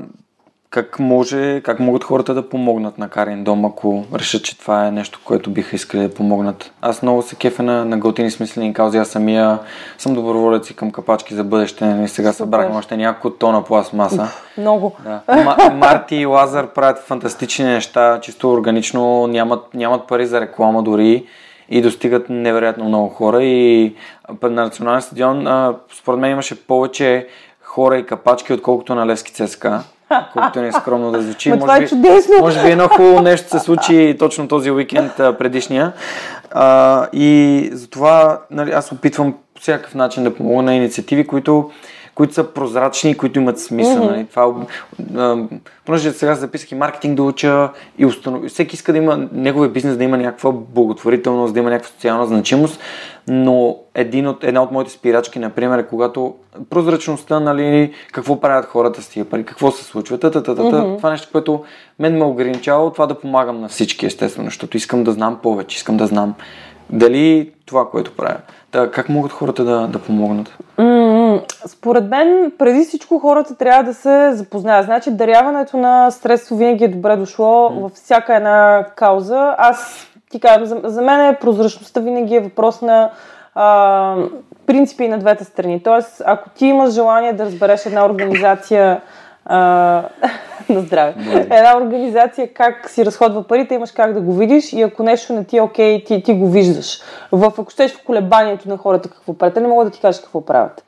как може, как могат хората да помогнат на Карин Дом, ако решат, че това е нещо, което биха искали да помогнат? Аз много се кефа на, на готини смислени каузи. Аз самия съм доброволец и към капачки за бъдеще. И нали, сега събрахме още няколко тона пластмаса. Много. Да. М- Марти и Лазар правят фантастични неща, чисто органично, нямат, нямат пари за реклама дори и достигат невероятно много хора. И на национален стадион, а, според мен имаше повече хора и капачки, отколкото на Левски ЦСКА. Колкото не е скромно да звучи. Ма това е чудесно. Може би едно хубаво нещо се случи точно този уикенд предишния. А, и затова нали, аз опитвам по всякакъв начин да помогна на инициативи, които които са прозрачни, които имат смисъл. Mm-hmm. Нали? Това, а, понеже сега записах и маркетинг да уча и установ... всеки иска да има неговия бизнес да има някаква благотворителност, да има някаква социална значимост, но един от, една от моите спирачки, например, е когато прозрачността, нали, какво правят хората с тия пари, какво се случва, та, та, та, та, mm-hmm. това е нещо, което мен ме ограничава това да помагам на всички, естествено, защото искам да знам повече, искам да знам дали това, което правя. Да, как могат хората да, да помогнат? Според мен, преди всичко хората трябва да се запознаят. Значи, даряването на средство винаги е добре дошло във всяка една кауза. Аз ти казвам, за, за мен е прозрачността винаги е въпрос на а, принципи на двете страни. Тоест, ако ти имаш желание да разбереш една организация а, на здраве. Една организация как си разходва парите, имаш как да го видиш и ако нещо не ти е окей, ти, ти го виждаш. В, ако щеш в колебанието на хората какво правят, те не могат да ти кажат какво правят.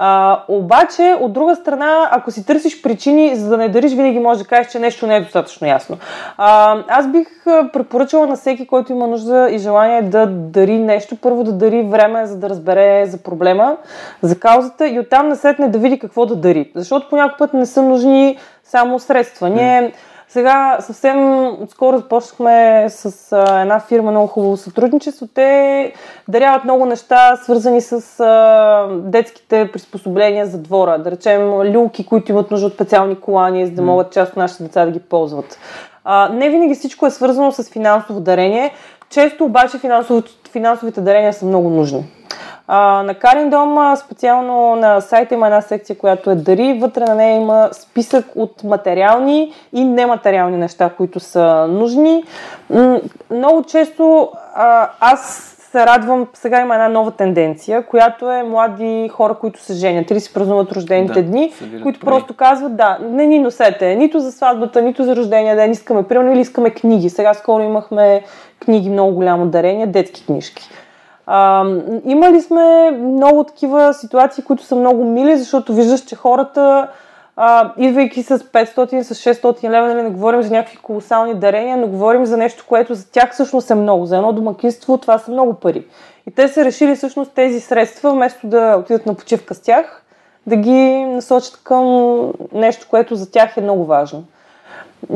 А, обаче, от друга страна, ако си търсиш причини за да не дариш, винаги можеш да кажеш, че нещо не е достатъчно ясно. А, аз бих препоръчала на всеки, който има нужда и желание да дари нещо, първо да дари време, за да разбере за проблема, за каузата и оттам насетне да види какво да дари. Защото по някой път не са нужни само средства. Ние сега съвсем отскоро започнахме с а, една фирма много хубаво сътрудничество. Те даряват много неща, свързани с а, детските приспособления за двора. Да речем люлки, които имат нужда от специални колани, за да могат част от нашите деца да ги ползват. А, не винаги всичко е свързано с финансово дарение. Често обаче финансовите дарения са много нужни. А, на Карин Дом, специално на сайта има една секция, която е Дари. Вътре на нея има списък от материални и нематериални неща, които са нужни. Много често а, аз се радвам, сега има една нова тенденция, която е млади хора, които се женят или си празнуват рождените да, дни, които пари. просто казват, да, не ни носете нито за сватбата, нито за рождения ден, искаме примерно или искаме книги. Сега скоро имахме книги, много голямо дарение, детски книжки. А, имали сме много такива ситуации, които са много мили, защото виждаш, че хората, а, идвайки с 500, с 600 лева, нали, не говорим за някакви колосални дарения, но говорим за нещо, което за тях всъщност е много. За едно домакинство това са много пари. И те са решили всъщност тези средства, вместо да отидат на почивка с тях, да ги насочат към нещо, което за тях е много важно.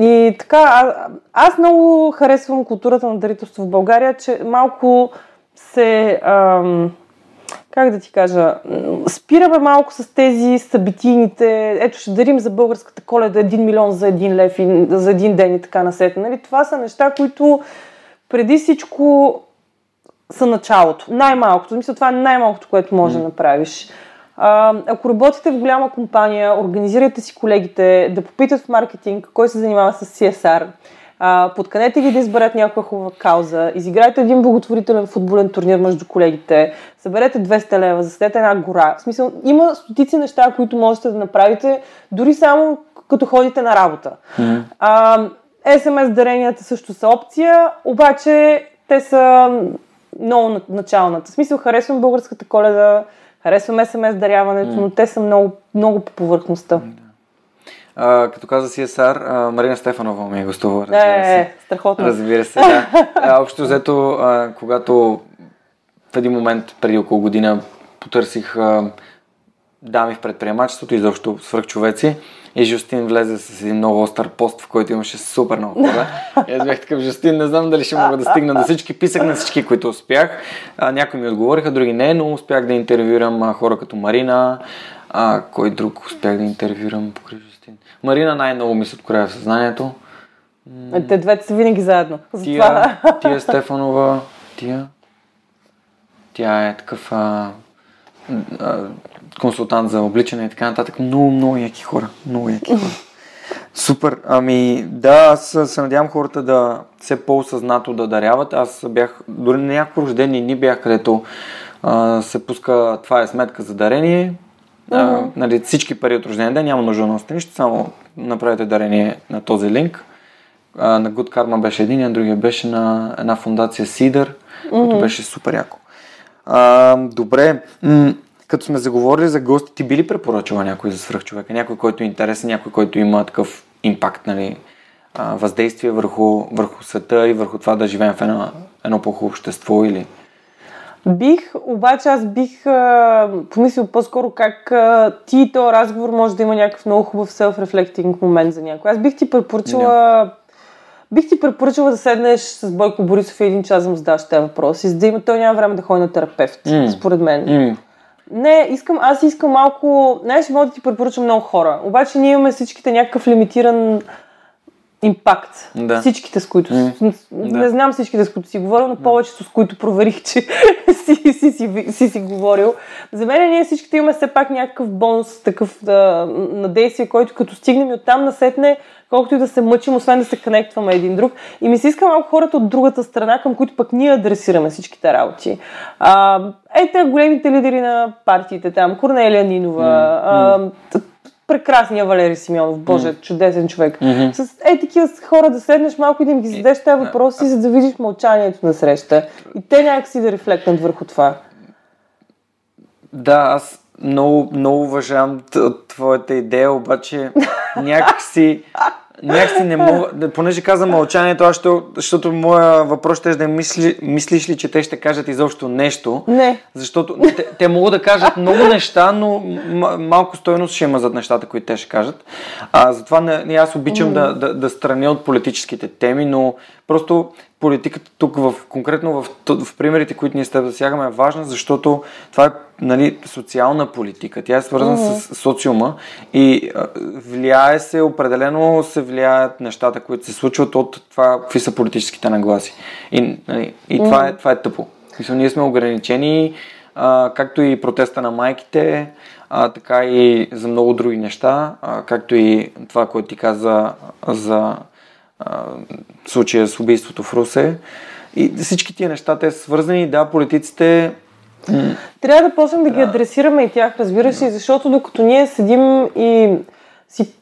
И така, а, аз много харесвам културата на дарителство в България, че малко се, ам, как да ти кажа, спираме малко с тези събитийните, ето ще дарим за българската коледа 1 милион за един лев и за един ден и така насетне. Нали? Това са неща, които преди всичко са началото. Най-малкото. Мисля, това е най-малкото, което може да направиш. А, ако работите в голяма компания, организирайте си колегите, да попитат в маркетинг кой се занимава с CSR а, подканете ги да изберат някаква хубава кауза, изиграйте един благотворителен футболен турнир между колегите, съберете 200 лева, заседете една гора. В смисъл, има стотици неща, които можете да направите, дори само като ходите на работа. Mm-hmm. А, SMS даренията също са опция, обаче те са много началната. В смисъл, харесвам българската коледа, харесвам SMS даряването, mm. но те са много, много по повърхността. А, като каза CSR, а, Марина Стефанова ми е гостува. Разбира се. Е, страхотно. Разбира се, да. А, общо взето, а, когато в един момент, преди около година, потърсих а, дами в предприемачеството, изобщо свръхчовеци, и Жустин влезе с един много остър пост, в който имаше супер много хора. И аз бях такъв, Жустин, не знам дали ще мога да стигна до всички. Писах на всички, които успях. А, някои ми отговориха, други не, но успях да интервюрам хора като Марина, А, кой друг успях да интервюрам покрай Жустин? Марина най-много ми се откроя в съзнанието. Те двете са винаги заедно. Тия, тия Стефанова, тия, тя е такъв а, а, консултант за обличане и така нататък. Много, много яки хора. Много яки хора. Супер. Ами да, аз се надявам хората да все по-осъзнато да даряват. Аз бях, дори на някакво рождени дни бях, където а, се пуска, това е сметка за дарение. А, нали, всички пари от рождения ден, няма нужда да носите нищо, само направете дарение на този линк. А, на Good Karma беше един, а другия беше на една фундация Сидър, което беше супер яко. А, добре, м- като сме заговорили за гости, ти би ли препоръчала някой за свръхчовека? Някой, който е интересен, някой, който има такъв импакт, нали, а, въздействие върху, върху света и върху това да живеем в едно, едно по-хубаво общество или... Бих, обаче аз бих а, помислил по-скоро как а, ти и този разговор може да има някакъв много хубав self-reflecting момент за някой. Аз бих ти препоръчала Бих ти препоръчала да седнеш с Бойко Борисов и един час да му задаш тези въпроси, за да има той няма време да ходи на терапевт, М. според мен. М- Не, искам, аз искам малко... Знаеш, мога да ти препоръчам много хора. Обаче ние имаме всичките някакъв лимитиран импакт. Да. Всичките, с които... С- Не знам всичките, с които си говорил, но повечето, с които проверих, че си, си, си, си, си, си говорил. За мен ние всичките имаме все пак някакъв бонус такъв да, на действие, който като стигнем и оттам насетне, колкото и да се мъчим, освен да се конектваме един друг. И ми се иска малко хората от другата страна, към които пък ние адресираме всичките работи. А, ете големите лидери на партиите там, Корнелия Нинова, а, т- прекрасния Валери Симеонов, боже, чудесен човек. С е такива хора да седнеш малко и да им ги зададеш тези въпроси, за да видиш мълчанието на среща. И те някакси да рефлектнат върху това. Да, аз много, много уважавам твоята идея, обаче някакси, някакси не мога, понеже каза мълчанието, аз ще, защото моя въпрос ще е да мисли, мислиш ли, че те ще кажат изобщо нещо, Не. защото те, те могат да кажат много неща, но малко стойност ще има зад нещата, които те ще кажат. А, затова не, не аз обичам да, да, да страня от политическите теми, но просто политиката тук в, конкретно в, в примерите, които ние с теб засягаме е важна, защото това е нали, социална политика. Тя е свързана с социума и влияе се, определено се влияят нещата, които се случват от това, какви са политическите нагласи. И, нали, и това, е, това е тъпо. Мисля, ние сме ограничени, а, както и протеста на майките, а, така и за много други неща, а, както и това, което ти каза за а, случая с убийството в Русе. И всички тия неща, те са свързани. Да, политиците... Трябва да почнем да ги адресираме и тях, разбираш ли, защото докато ние седим и си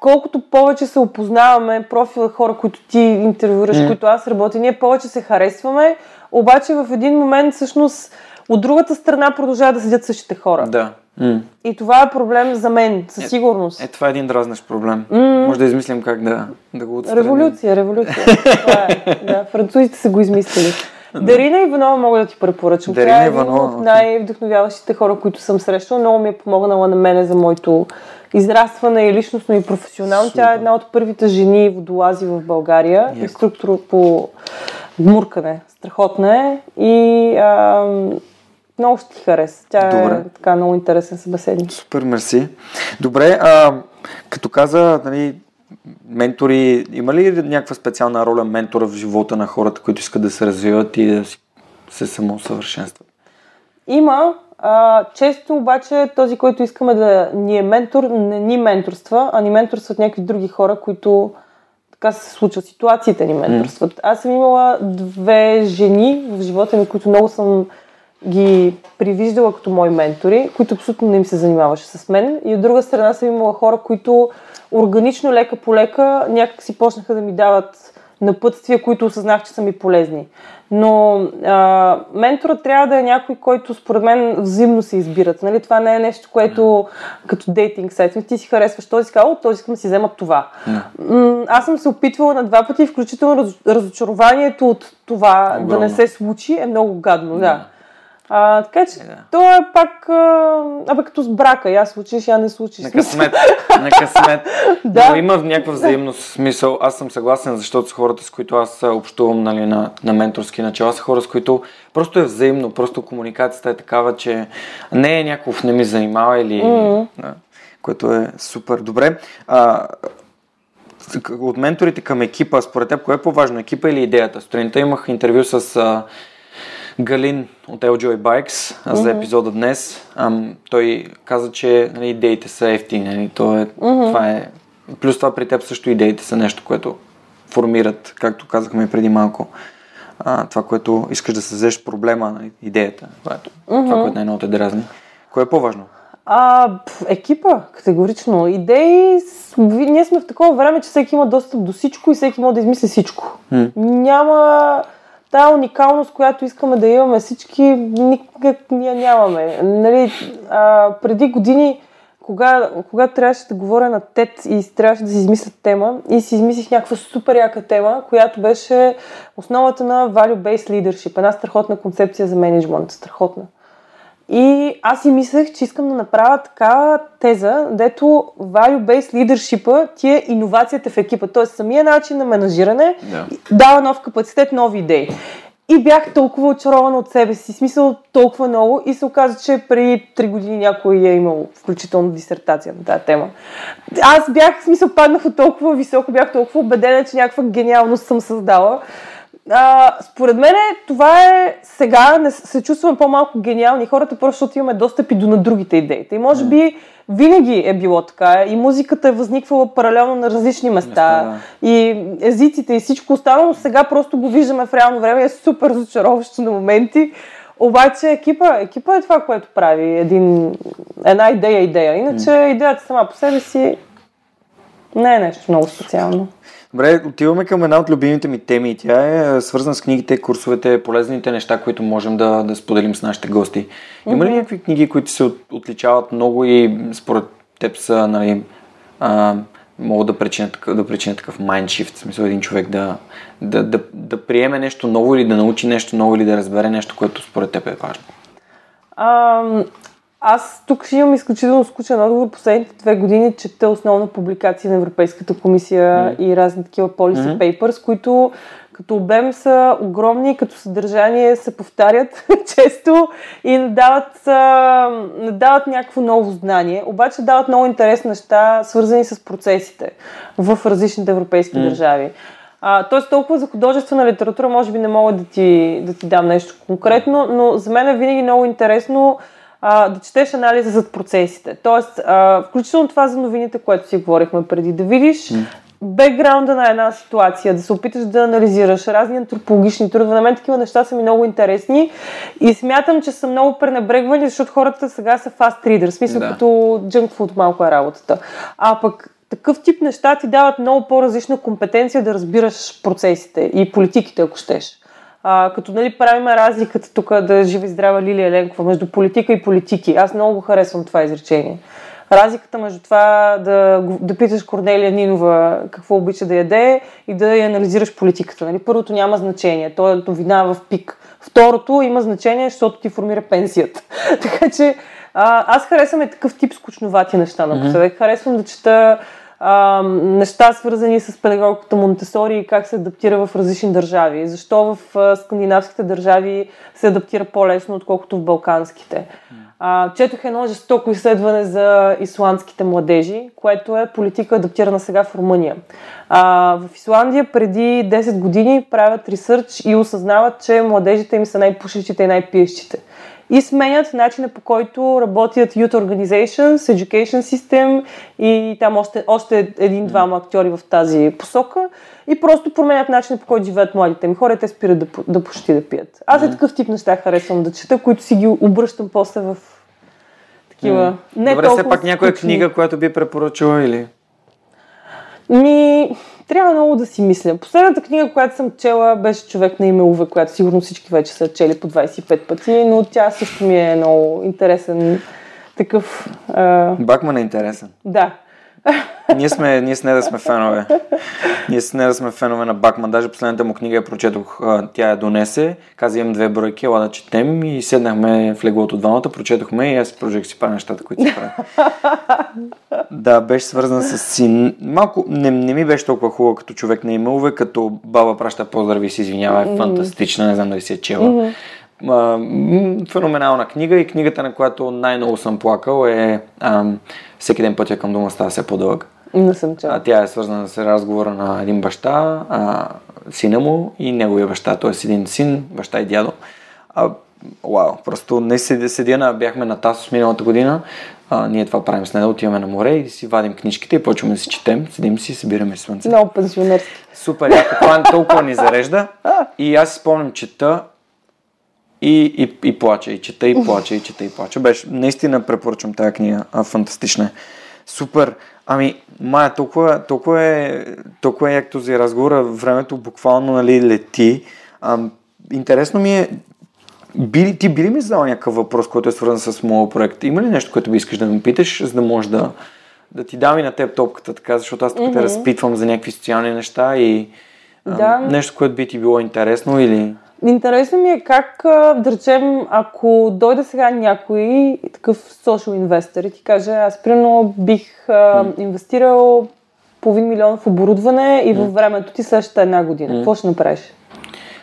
колкото повече се опознаваме, профила хора, които ти интервюраш, М. които аз работя, ние повече се харесваме, обаче в един момент всъщност от другата страна продължават да седят същите хора. Да. М. И това е проблем за мен, със сигурност. Е, това е един дразнещ проблем. М. Може да измислим как да, да го отстраним. Революция, революция. Това е. Да, французите са го измислили. Дарина Иванова мога да ти препоръчам. Дарина Тя е един от най-вдъхновяващите хора, които съм срещала. Много ми е помогнала на мене за моето израстване и личностно и професионално. Тя е една от първите жени водолази в България. Яко. Инструктор по гмуркане. Страхотна е. И а, много ще ти хареса. Тя Добре. е така много интересен събеседник. Супер, мерси. Добре, а, като каза, нали, ментори, има ли някаква специална роля ментора в живота на хората, които искат да се развиват и да се самоусъвършенстват? Има. А, често обаче този, който искаме да ни е ментор, не ни менторства, а ни менторстват някакви други хора, които така се случват. Ситуациите ни менторстват. Аз съм имала две жени в живота ми, които много съм ги привиждала като мои ментори, които абсолютно не им се занимаваше с мен. И от друга страна съм имала хора, които органично, лека по лека, някак си почнаха да ми дават напътствия, които осъзнах, че са ми полезни. Но а, менторът трябва да е някой, който според мен взаимно се избират. Нали? Това не е нещо, което като дейтинг сайт. Ти си харесваш този, казва, «О, този искам да си взема това. М, Аз съм се опитвала на два пъти, включително раз, разочарованието от това да не Огромно. се случи е много гадно. Да. А, така че, Е, да. то е пак, абе като с брака, я случиш, я не случиш. На късмет. на късмет. Да. Но има някаква взаимност смисъл. Аз съм съгласен, защото с хората, с които аз общувам нали, на, на менторски начала, са хора, с които просто е взаимно, просто комуникацията е такава, че не е някакъв не ми занимава или... Мгм. Да, което е супер. Добре. А, от менторите към екипа, според теб, кое е по-важно, екипа или идеята? Сутринта имах интервю с Галин от LGOI Bikes а, за епизода днес. Ам, той каза, че нали, идеите са ефтини. Нали, то е, това е... Плюс това при теб също идеите са нещо, което формират, както казахме преди малко. А, това, което искаш да създадеш проблема, нали, идеята, което, това, което най-много те дразни. Кое е по-важно? А, екипа, категорично. Идеи, ние сме в такова време, че всеки има достъп до всичко и всеки може да измисли всичко. М. Няма тази уникалност, която искаме да имаме всички, никак ние нямаме. Нали, а, преди години, кога, кога трябваше да говоря на TED и трябваше да си измисля тема и си измислих някаква супер яка тема, която беше основата на Value-Based Leadership, една страхотна концепция за менеджмент, страхотна. И аз си мислех, че искам да направя такава теза, дето value-based leadership ти е иновацията в екипа. Т.е. самия начин на менажиране Да. дава нов капацитет, нови идеи. И бях толкова очарована от себе си, смисъл толкова много и се оказа, че преди 3 години някой е имал включително дисертация на тази тема. Аз бях, в смисъл, паднах от толкова високо, бях толкова убедена, че някаква гениалност съм създала. А, според мен това е сега не се чувстваме по-малко гениални хората, просто защото имаме достъп и до на другите идеи. И може би винаги е било така и музиката е възниквала паралелно на различни места Места, и езиците и всичко останало, сега просто го виждаме в реално време е супер разочароващо на моменти. Обаче екипа, екипа е това, което прави един, една идея идея. Иначе идеята сама по себе си не е нещо много специално. Добре, отиваме към една от любимите ми теми и тя е е, свързана с книгите, курсовете, полезните неща, които можем да, да споделим с нашите гости. Има ли някакви книги, които се от, отличават много и според теб са, нали, а, могат да причинят, да причинят такъв shift, в смисъл един човек да, да, да, да приеме нещо ново или да научи нещо ново или да разбере нещо, което според теб е важно? А, аз тук ще имам изключително скучен отговор. Последните две години чета основно публикации на Европейската комисия и разни такива policy Мгм. papers, които като обем са огромни, като съдържание се повтарят често и не дават, а, не дават някакво ново знание, обаче дават много интересни неща, свързани с процесите в различните европейски М. държави. А, тоест толкова за художествена литература може би не мога да ти, да ти дам нещо конкретно, но за мен е винаги много интересно а, да четеш анализа зад процесите. Тоест, а, включително това за новините, което си говорихме преди, да видиш бекграунда на една ситуация, да се опиташ да анализираш разни антропологични трудове. На мен такива неща са ми много интересни и смятам, че са много пренебрегвани, защото хората сега са fast reader, в смисъл Да. като junk food малко е работата. А пък такъв тип неща ти дават много по-различна компетенция да разбираш процесите и политиките, ако щеш. А, като нали, правиме разликата тук да е жива и здрава Лилия Ленкова между политика и политики. Аз много го харесвам това изречение. Разликата между това да, да питаш Корнелия Нинова какво обича да яде и да я анализираш политиката. Нали? Първото няма значение, то е новина в пик. Второто има значение, защото ти формира пенсията. така че а, аз харесвам и такъв тип скучновати неща напоследък. Харесвам да чета неща, свързани с педагогиката Монтесори и как се адаптира в различни държави. Защо в а, скандинавските държави се адаптира по-лесно, отколкото в балканските. А, четох едно жестоко изследване за исландските младежи, което е политика адаптирана сега в Румъния. А, в Исландия преди 10 години правят ресърч и осъзнават, че младежите им са най-пушещите и най-пиещите и сменят начина по който работят Youth Organizations, Education System и там още, още един-двама актьори в тази посока. И просто променят начина по който живеят младите ми. Хора и те спират да, да пушти да пият. Аз е такъв тип неща харесвам да чета, които си ги обръщам после в такива не Добре, все пак някоя книга, която би препоръчала или... Ми, трябва много да си мисля. Последната книга, която съм чела, беше Човек на име Уве, която сигурно всички вече са чели по 25 пъти, но тя също ми е много интересен такъв... А, Бакман е интересен. да. Ние сме, ние с нея да сме фенове. Ние с нея да сме фенове на Бакман. Даже последната му книга я прочетох. Тя я донесе. Каза, имам две бройки, ела да четем и седнахме в леглото двамата, прочетохме и аз продължих си правя нещата, които си правя. да, беше свързан с син. Малко не, не ми беше толкова хубаво като човек на имеове, като баба праща поздрави и се извинява. Е фантастична, не знам дали си е чела. Феноменална книга и книгата, на която най-много съм плакал е а, Всеки ден пътя към дома става все по-дълъг. Не съм чела. Тя е свързана с разговора на един баща, а, сина му и неговия баща, т.е. един син, баща и дядо. А, вау, просто не седя, на, бяхме на Тасос миналата година, а, ние това правим с нея, отиваме на море и си вадим книжките и почваме да си четем, седим си, събираме слънце. Много пенсионерски. Супер, яко, това толкова ни зарежда. И аз си спомням, чета и, и, и плача, и чета, и плача, и чета, и плача. Беше, наистина препоръчвам тази книга, а, фантастична е. Супер. Ами, Майя, толкова, толкова е, толкова е як този разговор, времето буквално нали, лети. А, интересно ми е, би, ти би ли ми задал някакъв въпрос, който е свързан с моят проект? Има ли нещо, което би искаш да ме питаш, за да може да, да ти дам и на теб топката, така, защото аз тук mm-hmm. те разпитвам за някакви социални неща и да. а, нещо, което би ти било интересно или... Интересно ми е как, да речем, ако дойде сега някой такъв social инвестор и ти каже, аз примерно бих а, инвестирал половин милион в оборудване и във времето ти следващата една година. Какво ще направиш?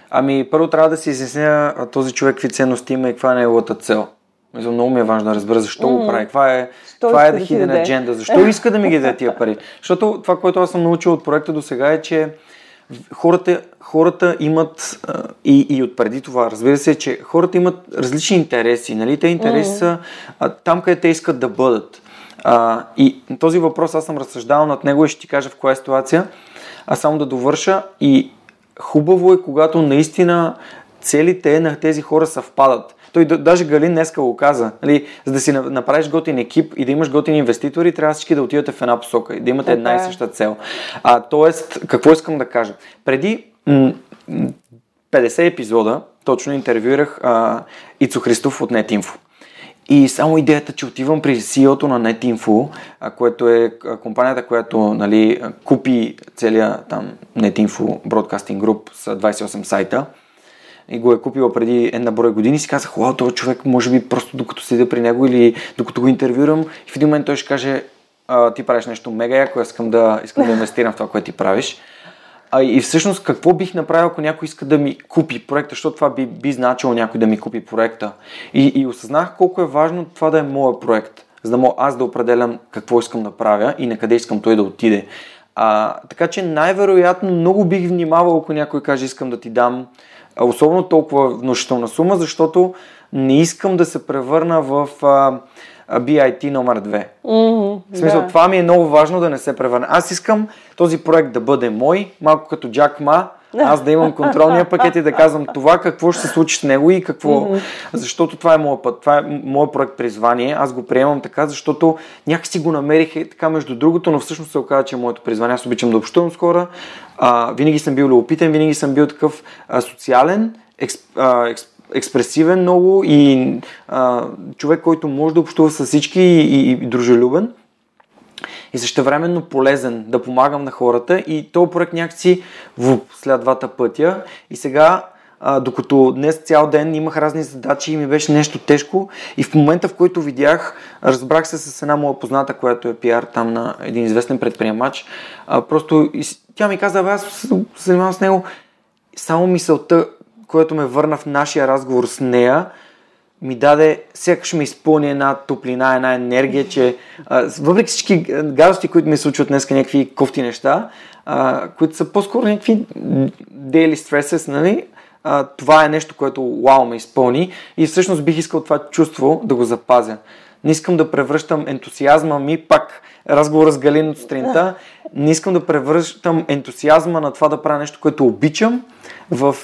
Ами, първо трябва да си изясня този човек какви ценности има и каква е неговата цел. Мисля, много ми е важно да разбера защо mm. го прави. Каква е, това е да hidden agenda. Защо иска да ми ги даде тия пари? Защото това, което аз съм научил от проекта до сега е, че хората, хората имат и, и от преди това, разбира се, че хората имат различни интереси. Нали? Те интереси са а, там, къде те искат да бъдат. А, и този въпрос аз съм разсъждавал над него и ще ти кажа в коя е ситуация. А само да довърша и хубаво е, когато наистина целите на тези хора съвпадат. Той даже Галин днеска го каза. Нали, за да си направиш готин екип и да имаш готини инвеститори, трябва всички да отидете в една посока и да имате една и е. съща цел. А, тоест, какво искам да кажа? Преди м- 50 епизода точно интервюирах а, Ицо Христов от NetInfo. И само идеята, че отивам при CEO-то на NetInfo, което е компанията, която нали, купи целият там NetInfo Broadcasting Group с 28 сайта, и го е купила преди една брой години, си казах, вау, този човек може би просто докато седя при него или докато го интервюрам и в един момент той ще каже, ти правиш нещо мега яко, искам да, искам да инвестирам в това, което ти правиш. А, и всъщност какво бих направил, ако някой иска да ми купи проекта, защото това би, би значило някой да ми купи проекта. И, и осъзнах колко е важно това да е моят проект, за да мога аз да определям какво искам да правя и на къде искам той да отиде. А, така че най-вероятно много бих внимавал, ако някой каже искам да ти дам особено толкова внушителна сума, защото не искам да се превърна в а, BIT номер 2. Mm-hmm, в смисъл, да. това ми е много важно да не се превърне. Аз искам този проект да бъде мой, малко като Джак Ма, аз да имам контролния пакет и да казвам това какво ще се случи с него и какво. Mm-hmm. Защото това е моят път, това е моят проект призвание. Аз го приемам така, защото някакси го намерих и така между другото, но всъщност се оказа, че е моето призвание. Аз обичам да общувам с хора. А, винаги съм бил любопитен, винаги съм бил такъв а, социален, експ, а, експ, експресивен много и а, човек, който може да общува с всички и, и, и дружелюбен и същевременно полезен да помагам на хората. И този проект някакси в след двата пътя. И сега а, докато днес цял ден имах разни задачи и ми беше нещо тежко и в момента в който видях, разбрах се с една моя позната, която е пиар там на един известен предприемач, а, просто и, тя ми каза, аз се занимавам с него, само мисълта, която ме върна в нашия разговор с нея, ми даде, сякаш ми изпълни една топлина, една енергия, че а, въпреки всички гадости, които ми случват днес, някакви кофти неща, а, които са по-скоро някакви daily stresses, нали? А, това е нещо, което вау ме изпълни и всъщност бих искал това чувство да го запазя. Не искам да превръщам ентусиазма ми, пак разговора с Галин от сутринта, не искам да превръщам ентусиазма на това да правя нещо, което обичам в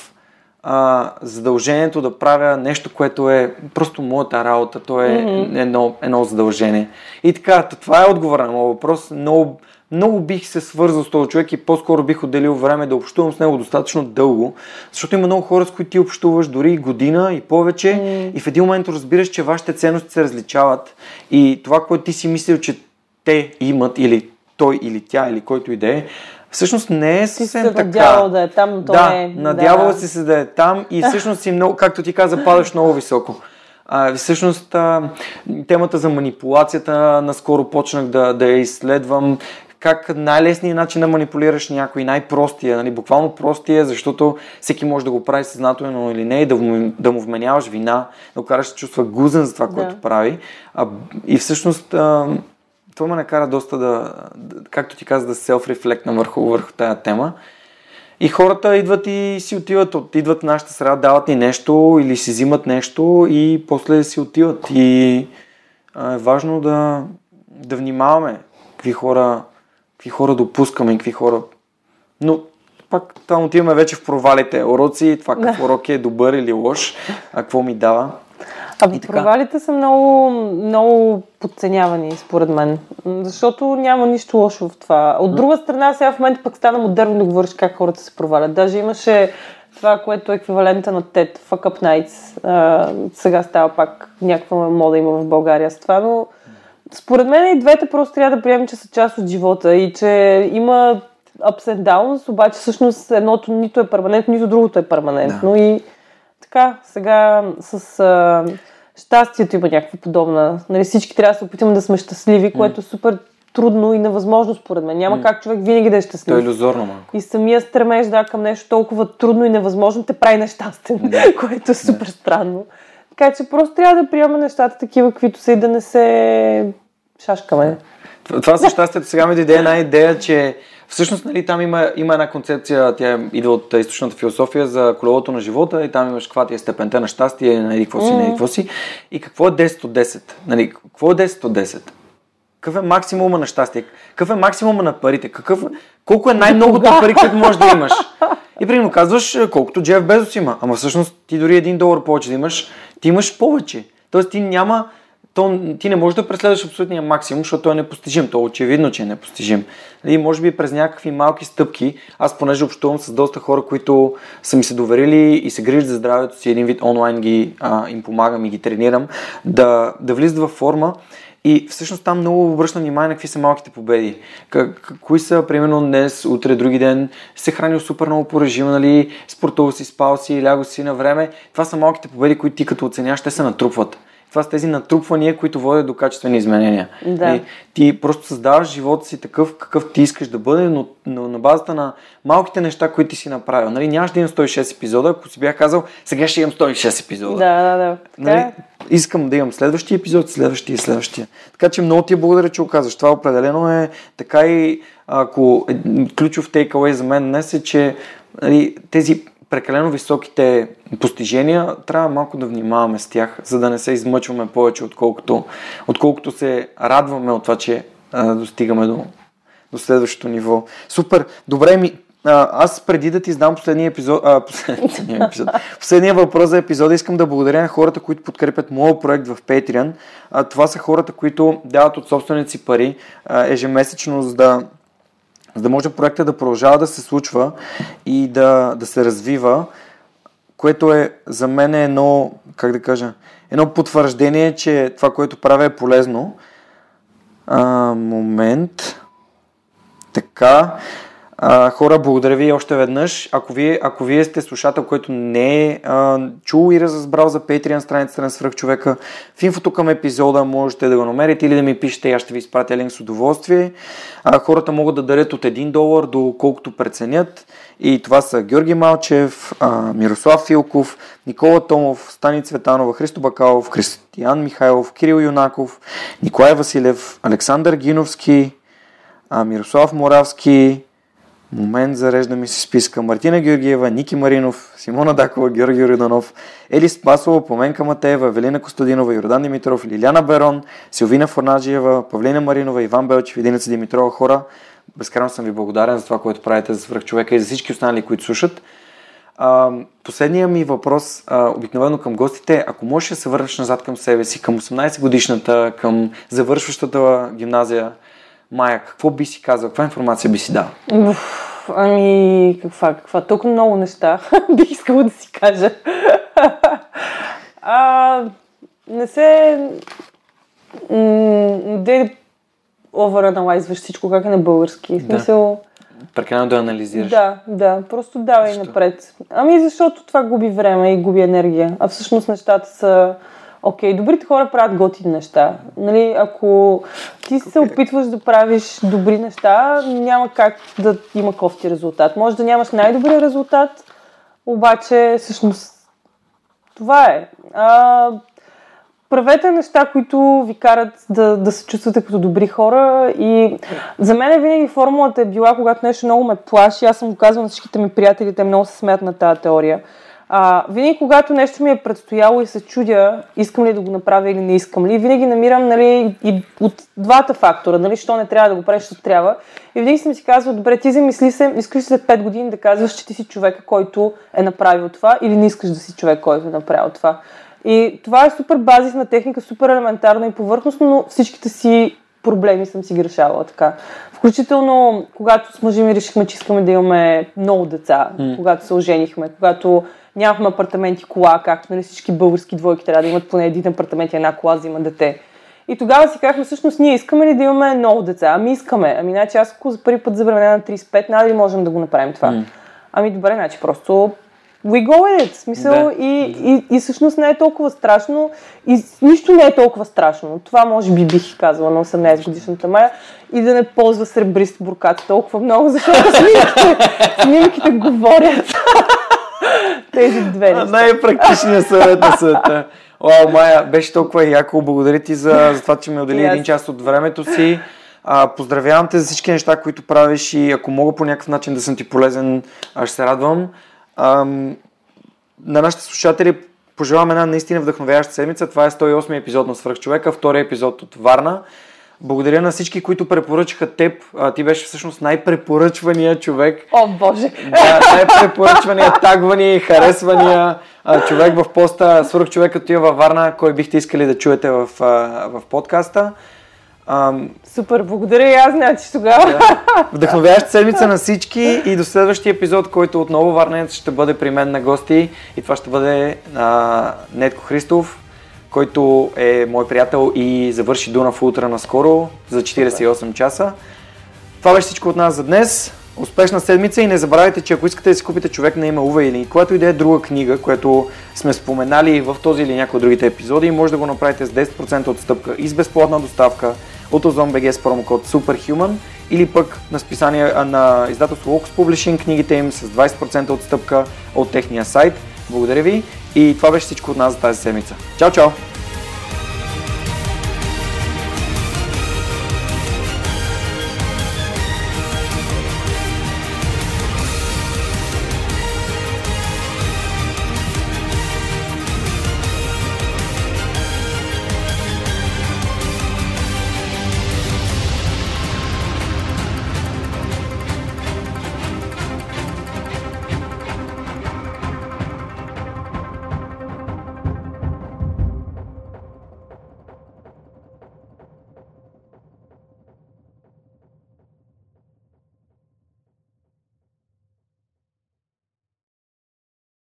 а, задължението да правя нещо, което е просто моята работа. То е mm-hmm. едно, едно задължение. И така, това е отговор на моят въпрос. Много, много бих се свързал с този човек и по-скоро бих отделил време да общувам с него достатъчно дълго, защото има много хора, с които ти общуваш дори година и повече mm. и в един момент разбираш, че вашите ценности се различават и това, което ти си мислил, че те имат или той или тя, или който и да е, всъщност не е съвсем се така. да е там, но то да, не е. надявал да. си се да е там и всъщност си много, както ти каза, падаш много високо. А, всъщност а, темата за манипулацията наскоро почнах да, да я изследвам как най-лесният начин да манипулираш някой, най-простия, нали, буквално простия, защото всеки може да го прави съзнателно или не и да му, да му вменяваш вина, да го караш да се чувства гузен за това, Да. което прави. А, и всъщност а, това ме накара доста да, да както ти каза, да селф-рефлектна върху, върху тая тема. И хората идват и си отиват, от, идват в нашата среда, дават ни нещо или си взимат нещо и после си отиват. И а, е важно да, да внимаваме какви хора, какви хора допускаме и какви хора... Но пак там отиваме вече в провалите. Уроци, това какъв урок е добър или лош, а какво ми дава. А И така. провалите са много, много подценявани, според мен. Защото няма нищо лошо в това. От друга страна, сега в момента пък стана модерно да говориш как хората се провалят. Даже имаше това, което е еквивалента на TED, Fuck Up Nights. А, сега става пак някаква мода има в България с това, но според мен и двете просто трябва да приемем, че са част от живота и че има ups and downs, обаче всъщност едното нито е перманентно, нито другото е перманентно и така, сега с а, щастието има някаква подобна. Нали, всички трябва да се опитаме да сме щастливи, което е супер трудно и невъзможно според мен. Няма как човек винаги да е То е щастлив. иллюзорно малко. И самия стремеж да, към нещо толкова трудно и невъзможно те прави нещастен, което е супер странно. Така че просто трябва да приемаме нещата такива, каквито са и да не се шашкаме. Това- Това със щастието сега ми дойде една идея, че всъщност нали, там има, има една концепция, тя идва от източната философия за колелото на живота и там имаш каква ти е степента на щастие, нали, какво си, нали, какво си. И какво е 10 от 10? Нали, какво е 10 от 10? Какъв е максимума на щастие? Какъв е максимума на парите? Какъв, колко е най-многото пари, които можеш да имаш? И примерно казваш, е, колкото Джеф Безос има. Ама всъщност ти дори един долар повече да имаш, ти имаш повече. Тоест ти няма, то, ти не можеш да преследваш абсолютния максимум, защото той е непостижим. То е очевидно, че е непостижим. И може би през някакви малки стъпки, аз понеже общувам с доста хора, които са ми се доверили и се грижат за здравето си, един вид онлайн ги, а, им помагам и ги тренирам, да, да влизат във форма. И всъщност там много обръщам внимание на какви са малките победи. Как, кои са, примерно, днес, утре, други ден, се хранил супер много по режима, нали, спортувал си, спал си, лягал си на време. Това са малките победи, които ти като оценяваш, те се натрупват. Това са тези натрупвания, които водят до качествени изменения. Да. Нали, ти просто създаваш живота си такъв, какъв ти искаш да бъде, но, но на базата на малките неща, които ти си направил. Нали, нямаш да имам 106 епизода, ако си бях казал, сега ще имам 106 епизода. Да, да, да. Нали, е. искам да имам следващия епизод, следващия и следващия. Така че много ти благодаря, че го казваш. Това определено е така и ако е, ключов takeaway за мен днес е, че нали, тези прекалено високите постижения трябва малко да внимаваме с тях, за да не се измъчваме повече, отколкото, отколкото се радваме от това, че а, достигаме до, до следващото ниво. Супер! Добре ми, аз преди да ти знам последния епизод, а, последния, епизод, последния въпрос за епизода, искам да благодаря на хората, които подкрепят моят проект в Patreon. А, това са хората, които дават от собствените си пари а, ежемесечно, за да, за да може проекта да продължава да се случва и да, да се развива, което е за мен е едно, как да кажа, едно потвърждение, че това, което правя е полезно. А, момент. Така. А, хора, благодаря ви още веднъж. Ако вие, ако вие сте слушател, който не е а, чул и разбрал за Patreon страницата на Свръхчовека, в инфото към епизода можете да го намерите или да ми пишете аз ще ви изпратя линк с удоволствие. А, хората могат да дарят от 1 долар до колкото преценят. И това са Георги Малчев, а, Мирослав Филков, Никола Томов, Стани Цветанова, Христо Бакалов, Християн Михайлов, Кирил Юнаков, Николай Василев, Александър Гиновски, а, Мирослав Моравски, момент зарежда ми се списка, Мартина Георгиева, Ники Маринов, Симона Дакова, Георги Роданов, Ели Спасова, Поменка Матеева, Велина Костадинова, Йордан Димитров, Лиляна Берон, Силвина Форнаджиева, Павлина Маринова, Иван Белчев и Деница Димитрова хора. Безкрайно съм ви благодарен за това, което правите за свръхчовека и за всички останали, които слушат. А, последният ми въпрос, обикновено към гостите, ако можеш да се върнеш назад към себе си, към 18 годишната, към завършващата гимназия, Майя, какво би си казал, каква информация би си дал? Уф, ами, каква, каква? Толкова много неща бих искала да си кажа. а, не се... Де, овераналайзваш всичко, как е на български. В смисъл... Прекалено да анализираш. Да, да, просто давай Защо? напред. Ами защото това губи време и губи енергия. А всъщност нещата са... Окей, добрите хора правят готини неща. Нали, ако ти се опитваш да правиш добри неща, няма как да има кофти резултат. Може да нямаш най-добрия резултат, обаче всъщност това е. А, правете неща, които ви карат да, да се чувствате като добри хора и за мен винаги формулата е била, когато нещо много ме плаши, аз съм го казвала на всичките ми приятели, те много се смеят на тази теория. А, винаги, когато нещо ми е предстояло и се чудя, искам ли да го направя или не искам ли, винаги намирам нали, и от двата фактора, нали, що не трябва да го правиш, защото трябва. И винаги съм си казвала, добре, ти замисли се, искаш ли след 5 години да казваш, че ти си човека, който е направил това или не искаш да си човек, който е направил това. И това е супер базисна техника, супер елементарна и повърхностно, но всичките си проблеми съм си ги решавала така. Включително, когато с мъжи ми решихме, че искаме да имаме много деца, mm. когато се оженихме, когато нямахме апартамент и кола, както нали, всички български двойки трябва да имат поне един апартамент и една кола, за има дете. И тогава си казахме, всъщност ние искаме ли да имаме много деца? Ами искаме. Ами значи аз ако за първи път забременя на 35, надали можем да го направим това. Mm. Ами добре, значи просто we go with it. Смисъл, да. и, и, и всъщност не е толкова страшно. И нищо не е толкова страшно. Това може би бих казала на 18 годишната Майя. И да не ползва сребрист буркат толкова много, защото снимките, снимките говорят. Тези две неща. Най-практичният съвет на света. Вау, Майя, беше толкова яко. Благодаря ти за, за това, че ми отдели един час от времето си. А, поздравявам те за всички неща, които правиш и ако мога по някакъв начин да съм ти полезен, ще се радвам. Ам, на нашите слушатели пожелавам една наистина вдъхновяваща седмица. Това е 108 епизод на Свръхчовека, втори епизод от Варна. Благодаря на всички, които препоръчаха теб. А, ти беше всъщност най-препоръчвания човек. О, Боже! Да, най-препоръчвания, тагвания, харесвания а, човек в поста Свърх човек като във Варна. Кой бихте искали да чуете в, а, в подкаста? Ам... Супер, благодаря и аз, значи тогава. Да. Вдъхновяваща седмица на всички и до следващия епизод, който отново Варнец ще бъде при мен на гости и това ще бъде а, Нетко Христов, който е мой приятел и завърши Дунав утра наскоро за 48 часа. Това беше всичко от нас за днес. Успешна седмица и не забравяйте, че ако искате да си купите човек на име Ува или която и да е друга книга, която сме споменали в този или някои от другите епизоди, може да го направите с 10% отстъпка и с безплатна доставка от OzonBG с промокод SUPERHUMAN или пък на, списание, на издателство Lux Publishing книгите им с 20% отстъпка от техния сайт. Благодаря ви и това беше всичко от нас за тази седмица. Чао, чао!